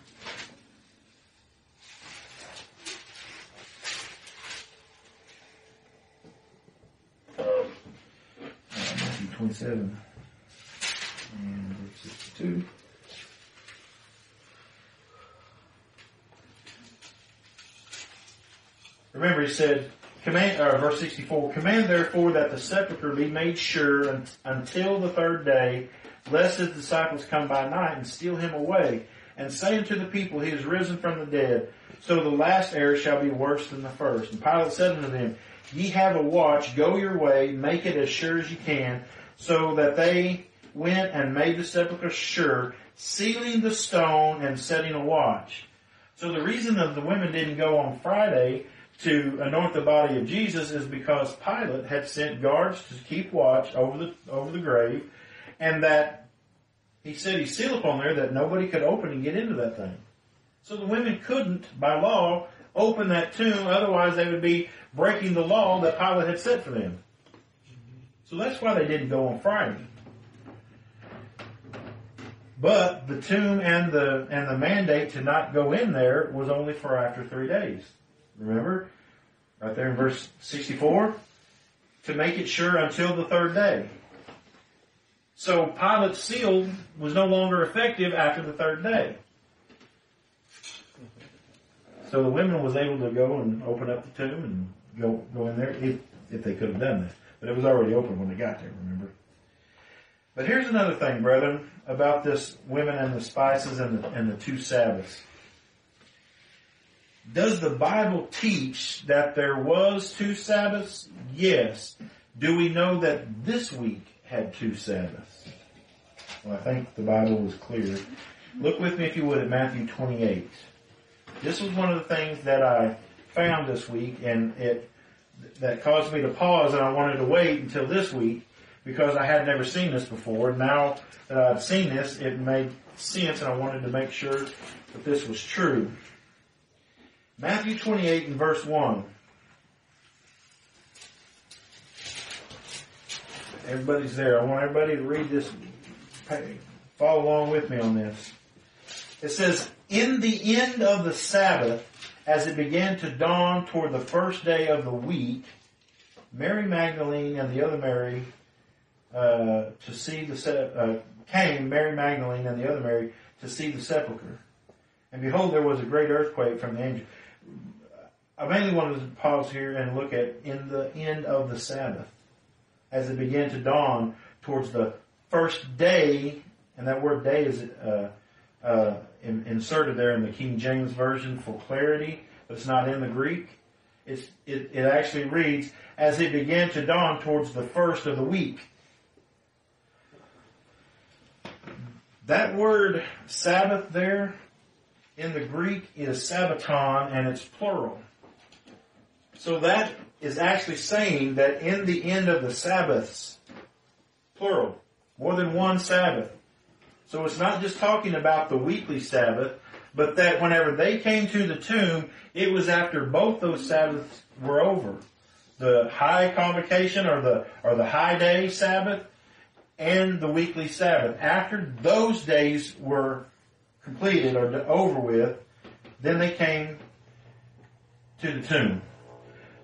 Matthew 27 and verse 62. Remember, he said, command, uh, verse 64, command therefore that the sepulchre be made sure until the third day, lest his disciples come by night and steal him away. and say unto the people, He is risen from the dead. So the last error shall be worse than the first. And Pilate said unto them, Ye have a watch, go your way, make it as sure as you can, so that they went and made the sepulchre sure, sealing the stone and setting a watch. So the reason that the women didn't go on Friday to anoint the body of Jesus is because Pilate had sent guards to keep watch over the over the grave, and that he said he sealed upon there that nobody could open and get into that thing. So the women couldn't, by law, open that tomb, otherwise they would be breaking the law that Pilate had set for them. So that's why they didn't go on Friday. But the tomb and the and the mandate to not go in there was only for after three days. Remember? Right there in verse 64? To make it sure until the third day. So Pilate's seal was no longer effective after the third day. So the women was able to go and open up the tomb and go go in there if if they could have done that. But it was already open when they got there, remember? But here's another thing, brethren, about this women and the spices and the, and the two Sabbaths. Does the Bible teach that there was two Sabbaths? Yes. Do we know that this week had two Sabbaths? Well, I think the Bible was clear. Look with me, if you would, at Matthew 28. This was one of the things that I found this week, and it that caused me to pause, and I wanted to wait until this week because I had never seen this before. Now that I've seen this, it made sense, and I wanted to make sure that this was true. Matthew 28 and verse 1. Everybody's there. I want everybody to read this. Follow along with me on this. It says, In the end of the Sabbath, as it began to dawn toward the first day of the week, Mary Magdalene and the other Mary uh, to see the uh, came Mary Magdalene and the other Mary to see the sepulchre. And behold, there was a great earthquake from the angel. I mainly wanted to pause here and look at in the end of the Sabbath, as it began to dawn towards the first day, and that word day is uh, uh, in, inserted there in the King James Version for clarity, but it's not in the Greek. It, it actually reads, as it began to dawn towards the first of the week. That word Sabbath there in the Greek is Sabbaton and it's plural. So that is actually saying that in the end of the Sabbaths, plural, more than one Sabbath. So it's not just talking about the weekly Sabbath, but that whenever they came to the tomb, it was after both those Sabbaths were over. The high convocation or the, or the high day Sabbath and the weekly Sabbath. After those days were completed or over with, then they came to the tomb.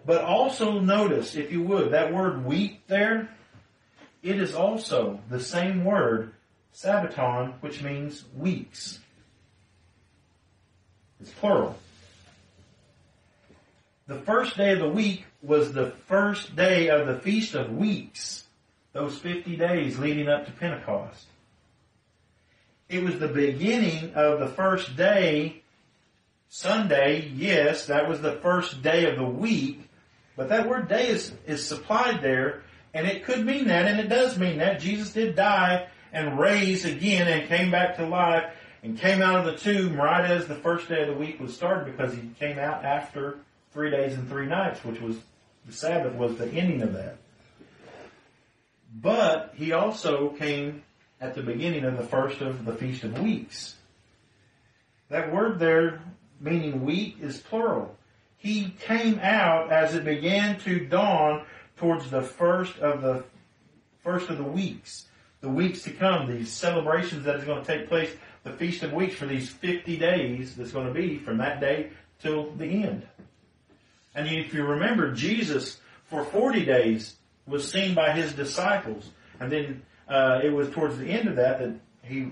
But also notice, if you would, that word week there, it is also the same word, sabbaton, which means weeks. It's plural. The first day of the week was the first day of the Feast of Weeks, those 50 days leading up to Pentecost. It was the beginning of the first day, Sunday, yes, that was the first day of the week, but that word day is, is supplied there, and it could mean that, and it does mean that. Jesus did die and raise again and came back to life and came out of the tomb right as the first day of the week was started because he came out after three days and three nights, which was the Sabbath was the ending of that. But he also came at the beginning of the first of the Feast of Weeks. That word there, meaning week, is plural. He came out as it began to dawn towards the first of the first of the weeks, the weeks to come, these celebrations that is going to take place, the Feast of Weeks for these 50 days that's going to be from that day till the end. And if you remember, Jesus for 40 days was seen by his disciples. And then uh, it was towards the end of that that he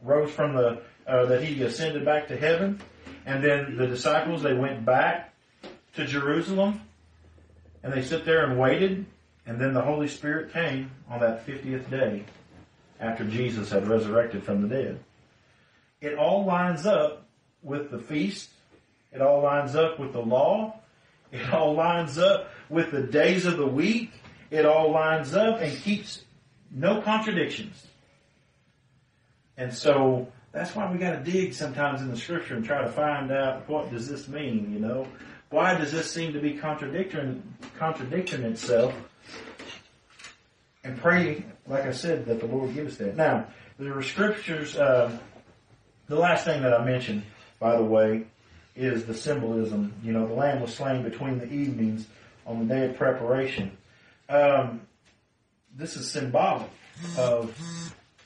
rose from the, uh, that he ascended back to heaven. And then the disciples, they went back to Jerusalem and they sit there and waited. And then the Holy Spirit came on that 50th day after Jesus had resurrected from the dead. it all lines up with the feast. It all lines up with the law. It all lines up with the days of the week. It all lines up and keeps no contradictions. And so that's why we got to dig sometimes in the scripture and try to find out what does this mean, you know? Why does this seem to be contradicting contradicting itself? And pray, like I said, that the Lord give us that. Now, there are scriptures. Uh, the last thing that I mentioned, by the way, is the symbolism. You know, the lamb was slain between the evenings on the day of preparation. Um, this is symbolic of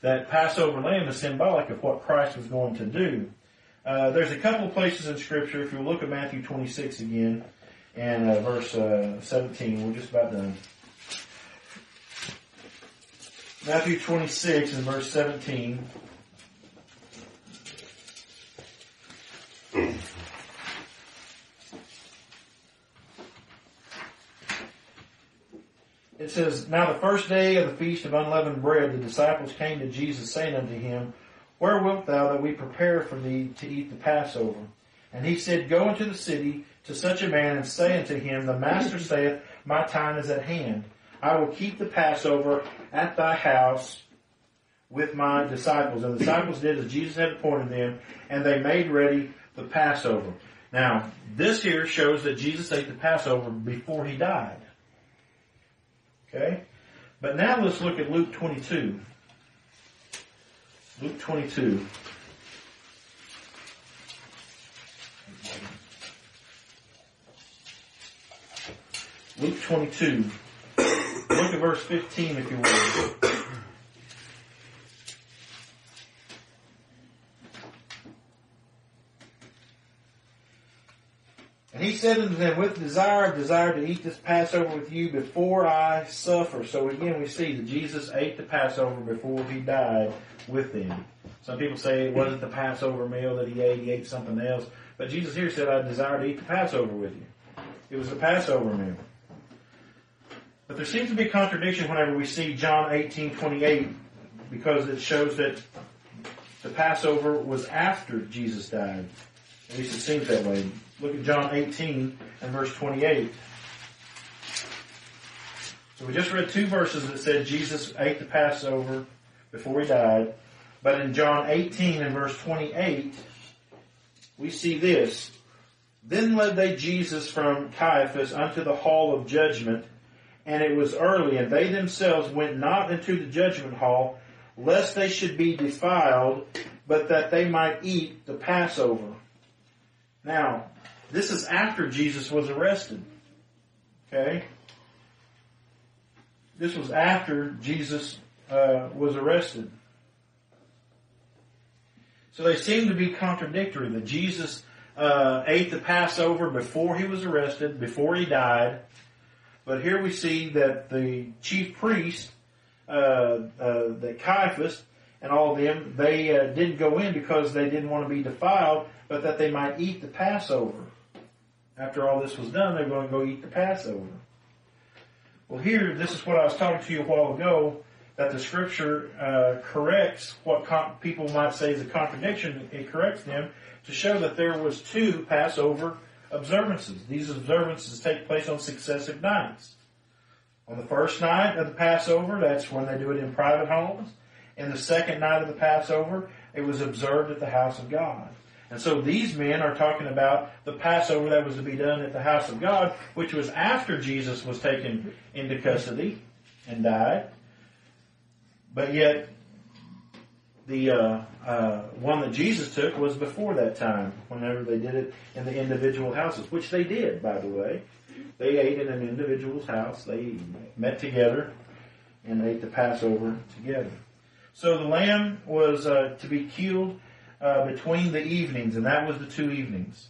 that Passover lamb is symbolic of what Christ was going to do. Uh, there's a couple of places in Scripture. If you look at Matthew 26 again and uh, verse uh, 17, we're just about done. Matthew 26 and verse 17. It says, Now the first day of the feast of unleavened bread, the disciples came to Jesus, saying unto him, Where wilt thou that we prepare for thee to eat the Passover? And he said, Go into the city to such a man and say unto him, The master saith, My time is at hand. I will keep the Passover at thy house with my disciples. And the disciples did as Jesus had appointed them, and they made ready the Passover. Now, this here shows that Jesus ate the Passover before he died. Okay? But now let's look at Luke 22. Luke 22. Luke 22. Look at verse 15 if you will. He said unto them, with desire, I desire to eat this Passover with you before I suffer. So again, we see that Jesus ate the Passover before he died with them. Some people say it wasn't the Passover meal that he ate, he ate something else. But Jesus here said, I desire to eat the Passover with you. It was the Passover meal. But there seems to be contradiction whenever we see John 18, 28, because it shows that the Passover was after Jesus died. At least it seems that way. Look at John 18 and verse 28. So we just read two verses that said Jesus ate the Passover before he died. But in John 18 and verse 28, we see this. Then led they Jesus from Caiaphas unto the hall of judgment, and it was early, and they themselves went not into the judgment hall, lest they should be defiled, but that they might eat the Passover. Now, this is after Jesus was arrested. Okay? This was after Jesus uh, was arrested. So they seem to be contradictory that Jesus uh, ate the Passover before he was arrested, before he died. But here we see that the chief priest, uh, uh, that Caiaphas and all of them, they uh, didn't go in because they didn't want to be defiled, but that they might eat the Passover. After all this was done, they were going to go eat the Passover. Well, here, this is what I was talking to you a while ago, that the scripture uh, corrects what people might say is a contradiction. It corrects them to show that there was two Passover observances. These observances take place on successive nights. On the first night of the Passover, that's when they do it in private homes. And the second night of the Passover, it was observed at the house of God. And so these men are talking about the Passover that was to be done at the house of God, which was after Jesus was taken into custody and died. But yet, the uh, uh, one that Jesus took was before that time, whenever they did it in the individual houses, which they did, by the way. They ate in an individual's house. They met together and ate the Passover together. So the lamb was uh, to be killed uh, between the evenings, and that was the two evenings.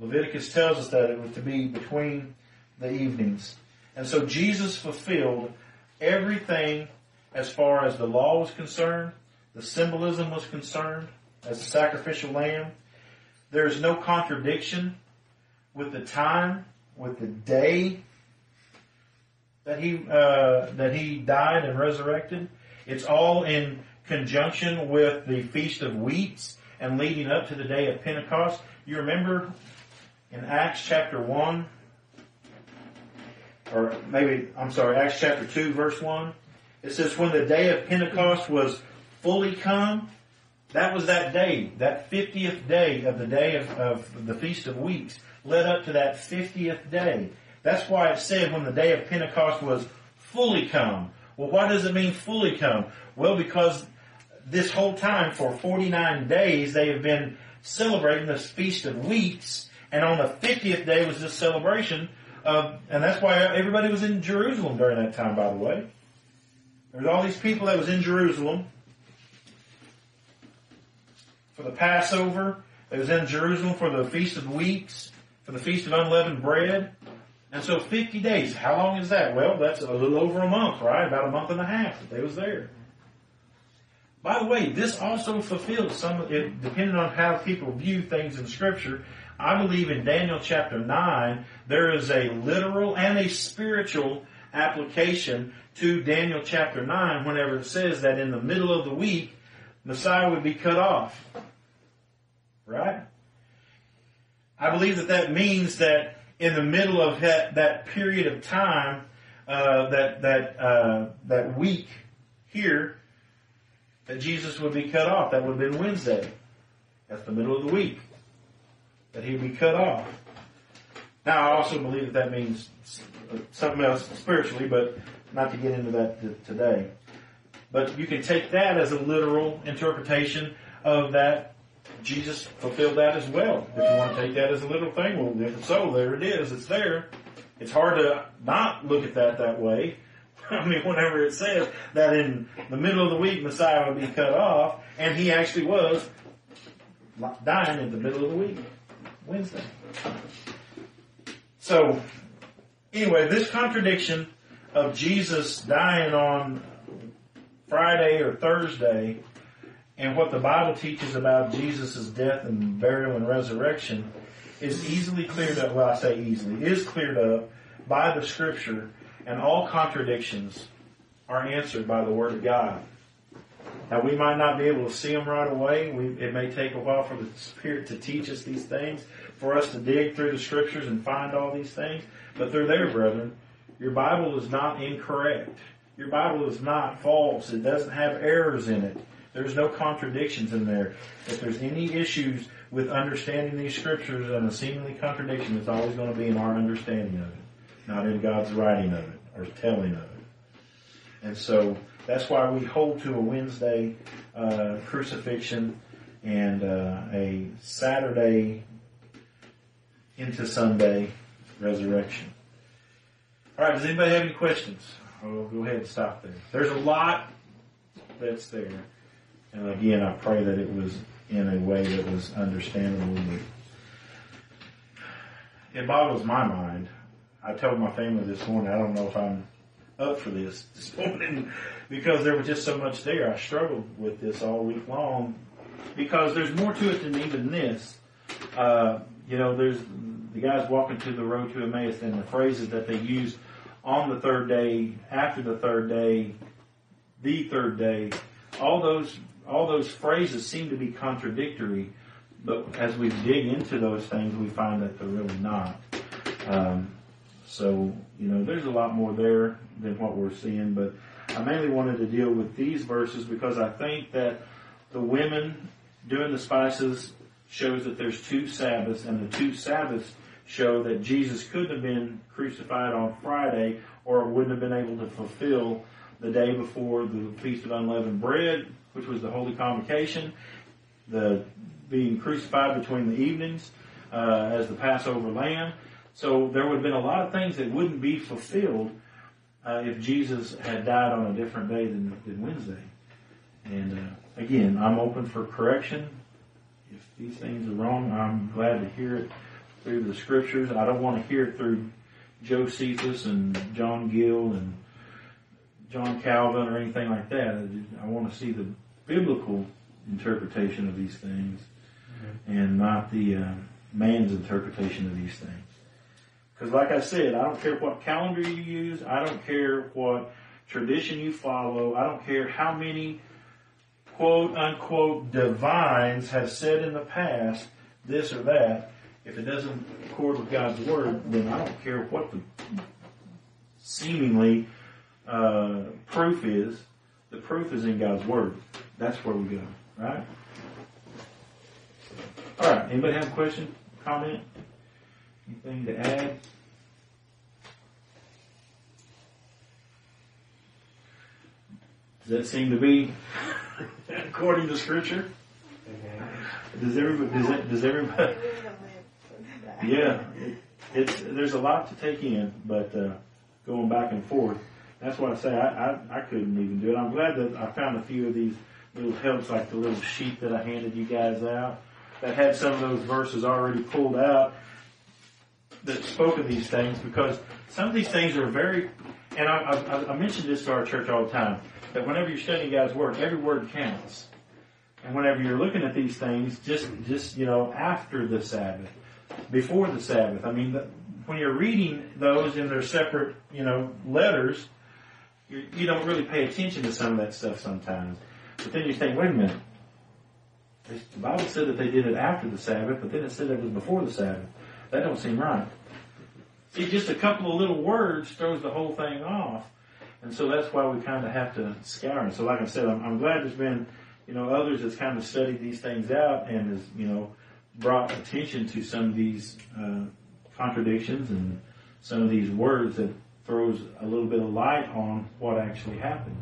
Leviticus tells us that it was to be between the evenings. And so Jesus fulfilled everything as far as the law was concerned, the symbolism was concerned, as a sacrificial lamb. There is no contradiction with the time, with the day that he uh, that he died and resurrected. It's all in conjunction with the Feast of Weeks and leading up to the day of Pentecost. You remember in Acts chapter 1, or maybe, I'm sorry, Acts chapter 2 verse 1, it says, when the day of Pentecost was fully come, that was that day, that 50th day of the day of, of the Feast of Weeks, led up to that 50th day. That's why it said when the day of Pentecost was fully come. Well, why does it mean fully come? Well, because this whole time for 49 days they have been celebrating this Feast of Weeks, and on the 50th day was this celebration of, and that's why everybody was in Jerusalem during that time, by the way. There's all these people that was in Jerusalem for the Passover. They was in Jerusalem for the Feast of Weeks, for the Feast of Unleavened Bread. And so 50 days, how long is that? Well, that's a little over a month, right? About a month and a half that they was there. By the way, this also fulfills some, it, depending on how people view things in scripture, I believe in Daniel chapter 9, there is a literal and a spiritual application to Daniel chapter 9 whenever it says that in the middle of the week, Messiah would be cut off. Right? I believe that that means that in the middle of that, that period of time, uh, that that uh, that week here, that Jesus would be cut off. That would have been Wednesday. That's the middle of the week that he would be cut off. Now, I also believe that that means something else spiritually, but not to get into that today. But you can take that as a literal interpretation of that Jesus fulfilled that as well. If you want to take that as a literal thing, well, if so, there it is. It's there. It's hard to not look at that that way. I mean, whenever it says that in the middle of the week Messiah would be cut off, and he actually was dying in the middle of the week, Wednesday. So, anyway, this contradiction of Jesus dying on Friday or Thursday and what the Bible teaches about Jesus' death and burial and resurrection is easily cleared up, well I say easily, is cleared up by the scripture and all contradictions are answered by the Word of God. Now we might not be able to see them right away. We, it may take a while for the Spirit to teach us these things, for us to dig through the scriptures and find all these things, but they're there, brethren. Your Bible is not incorrect. Your Bible is not false. It doesn't have errors in it. There's no contradictions in there. If there's any issues with understanding these scriptures and a seemingly contradiction, it's always going to be in our understanding of it, not in God's writing of it or telling of it. And so that's why we hold to a Wednesday uh, crucifixion and uh, a Saturday into Sunday resurrection. All right, does anybody have any questions? I'll go ahead and stop there. There's a lot that's there. And again, I pray that it was in a way that was understandable. It boggles my mind. I told my family this morning, I don't know if I'm up for this this morning because there was just so much there. I struggled with this all week long because there's more to it than even this. Uh, you know, there's the guys walking to the road to Emmaus and the phrases that they use on the third day, after the third day, the third day. All those all those phrases seem to be contradictory, but as we dig into those things, we find that they're really not. Um, so, you know, there's a lot more there than what we're seeing, but I mainly wanted to deal with these verses because I think that the women doing the spices shows that there's two Sabbaths, and the two Sabbaths show that Jesus couldn't have been crucified on Friday or wouldn't have been able to fulfill the day before the Feast of Unleavened Bread which was the Holy Convocation, the being crucified between the evenings uh, as the Passover lamb. So there would have been a lot of things that wouldn't be fulfilled uh, if Jesus had died on a different day than, than Wednesday. And uh, again, I'm open for correction. If these things are wrong, I'm glad to hear it through the scriptures. I don't want to hear it through Josephus and John Gill and John Calvin or anything like that. I want to see the biblical interpretation of these things mm-hmm. and not the uh, man's interpretation of these things. Because like I said, I don't care what calendar you use. I don't care what tradition you follow. I don't care how many quote unquote divines have said in the past this or that, if it doesn't accord with God's word, then I don't care what the seemingly uh, proof is. The proof is in God's word. That's where we go, right? All right. Anybody have a question, comment, anything to add? Does that seem to be according to Scripture? Does everybody? Does, it, does everybody? Yeah, it, it's there's a lot to take in, but uh, going back and forth. That's why I say I, I I couldn't even do it. I'm glad that I found a few of these little helps, like the little sheet that I handed you guys out, that had some of those verses already pulled out that spoke of these things, because some of these things are very. And I, I, I mention this to our church all the time that whenever you're studying God's word, every word counts. And whenever you're looking at these things, just just you know after the Sabbath, before the Sabbath. I mean, the, when you're reading those in their separate you know letters, you, you don't really pay attention to some of that stuff sometimes. But then you think, wait a minute. The Bible said that they did it after the Sabbath, but then it said it was before the Sabbath. That don't seem right. See, just a couple of little words throws the whole thing off. And so that's why we kind of have to scour. And so like I said, I'm, I'm glad there's been, you know, others that's kind of studied these things out and has, you know, brought attention to some of these, uh, contradictions and some of these words that throws a little bit of light on what actually happened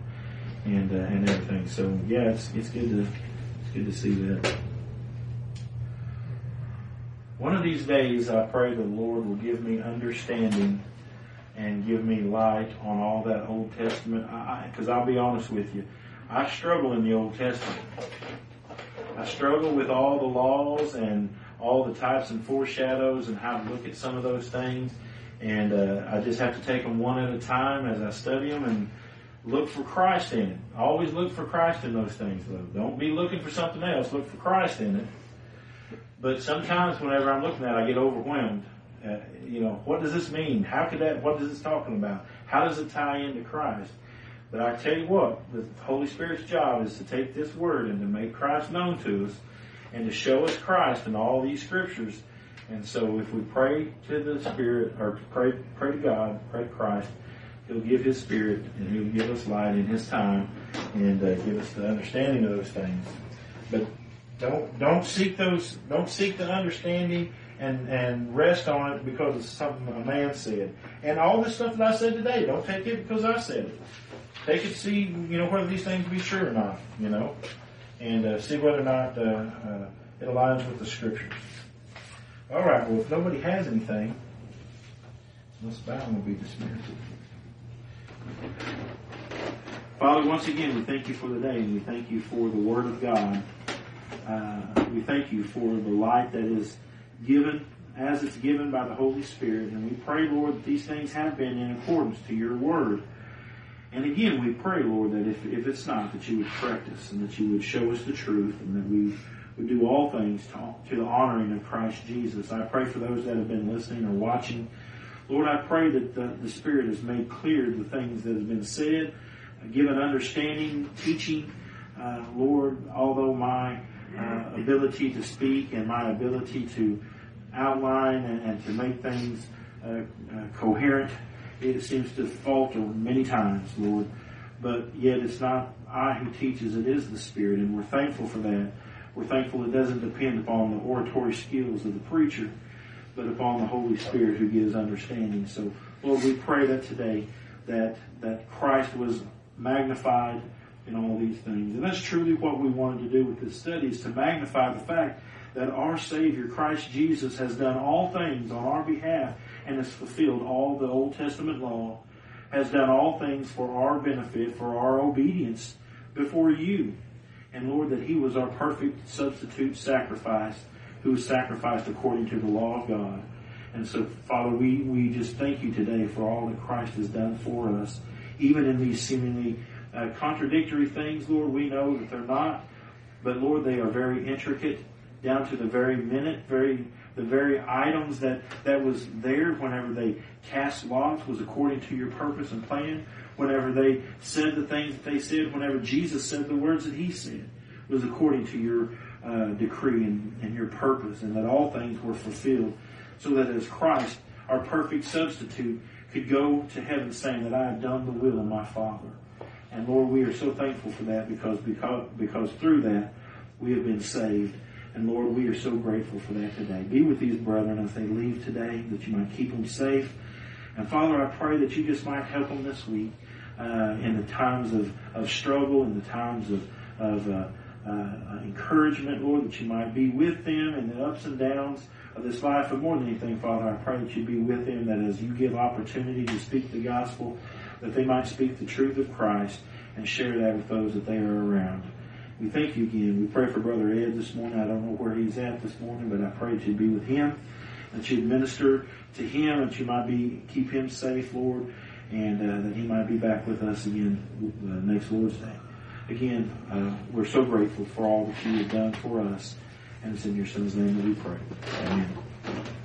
and, uh, and everything. So yeah, it's, it's good to, it's good to see that. One of these days, I pray the Lord will give me understanding and give me light on all that Old Testament. Because I'll be honest with you, I struggle in the Old Testament. I struggle with all the laws and all the types and foreshadows and how to look at some of those things. And uh, I just have to take them one at a time as I study them and look for Christ in it. Always look for Christ in those things, though. Don't be looking for something else. Look for Christ in it. But sometimes, whenever I'm looking at it, I get overwhelmed uh, you know, what does this mean? How could that, what is this talking about? How does it tie into Christ? But I tell you what, the Holy Spirit's job is to take this word and to make Christ known to us and to show us Christ in all these scriptures. And so if we pray to the Spirit or pray, pray to God, pray to Christ, He'll give His Spirit and He'll give us light in His time and uh, give us the understanding of those things. But don't, don't seek those, don't seek the understanding and, and rest on it because it's something a man said. And all this stuff that I said today, don't take it because I said it. Take it, see, you know, whether these things be true or not, you know, and uh, see whether or not uh, uh, it aligns with the scriptures. All right, well, if nobody has anything, this bound will be dismissed. Father, once again, we thank you for the day, and we thank you for the Word of God. Uh, we thank you for the light that is given as it's given by the Holy Spirit. And we pray, Lord, that these things have been in accordance to your word. And again, we pray, Lord, that if, if it's not, that you would correct us and that you would show us the truth and that we would do all things to, to the honoring of Christ Jesus. I pray for those that have been listening or watching. Lord, I pray that the, the Spirit has made clear the things that have been said, given understanding, teaching. Uh, Lord, although my uh, ability to speak and my ability to outline and, and to make things uh, uh, coherent, it seems to falter many times, Lord. But yet it's not I who teaches, it is the Spirit, and we're thankful for that. We're thankful it doesn't depend upon the oratory skills of the preacher, but upon the Holy Spirit who gives understanding. So, Lord, we pray that today that, that Christ was magnified in all these things. And that's truly what we wanted to do with this study is to magnify the fact that our Savior, Christ Jesus, has done all things on our behalf and has fulfilled all the Old Testament law, has done all things for our benefit, for our obedience before you. And Lord, that He was our perfect substitute sacrifice, who was sacrificed according to the law of God. And so, Father, we, we just thank you today for all that Christ has done for us, even in these seemingly uh, contradictory things, Lord. We know that they're not, but Lord, they are very intricate, down to the very minute, very the very items that that was there whenever they cast lots was according to your purpose and plan. Whenever they said the things that they said, whenever Jesus said the words that He said. was according to your uh, decree and, and your purpose, and that all things were fulfilled, so that as Christ, our perfect substitute, could go to heaven saying that I have done the will of my Father. And Lord, we are so thankful for that because, because, because through that we have been saved. And Lord, we are so grateful for that today. Be with these brethren as they leave today, that you might keep them safe. And Father, I pray that you just might help them this week uh, in the times of, of struggle, in the times of, of uh, uh, encouragement, Lord, that you might be with them in the ups and downs of this life. But more than anything, Father, I pray that you be with them, that as you give opportunity to speak the gospel, that they might speak the truth of Christ and share that with those that they are around. We thank you again. We pray for Brother Ed this morning. I don't know where he's at this morning, but I pray that you be with him, that you minister to him, that you might be keep him safe, Lord, and uh, that he might be back with us again uh, next Lord's Day. Again, uh, we're so grateful for all that you have done for us, and it's in your Son's name that we pray. Amen.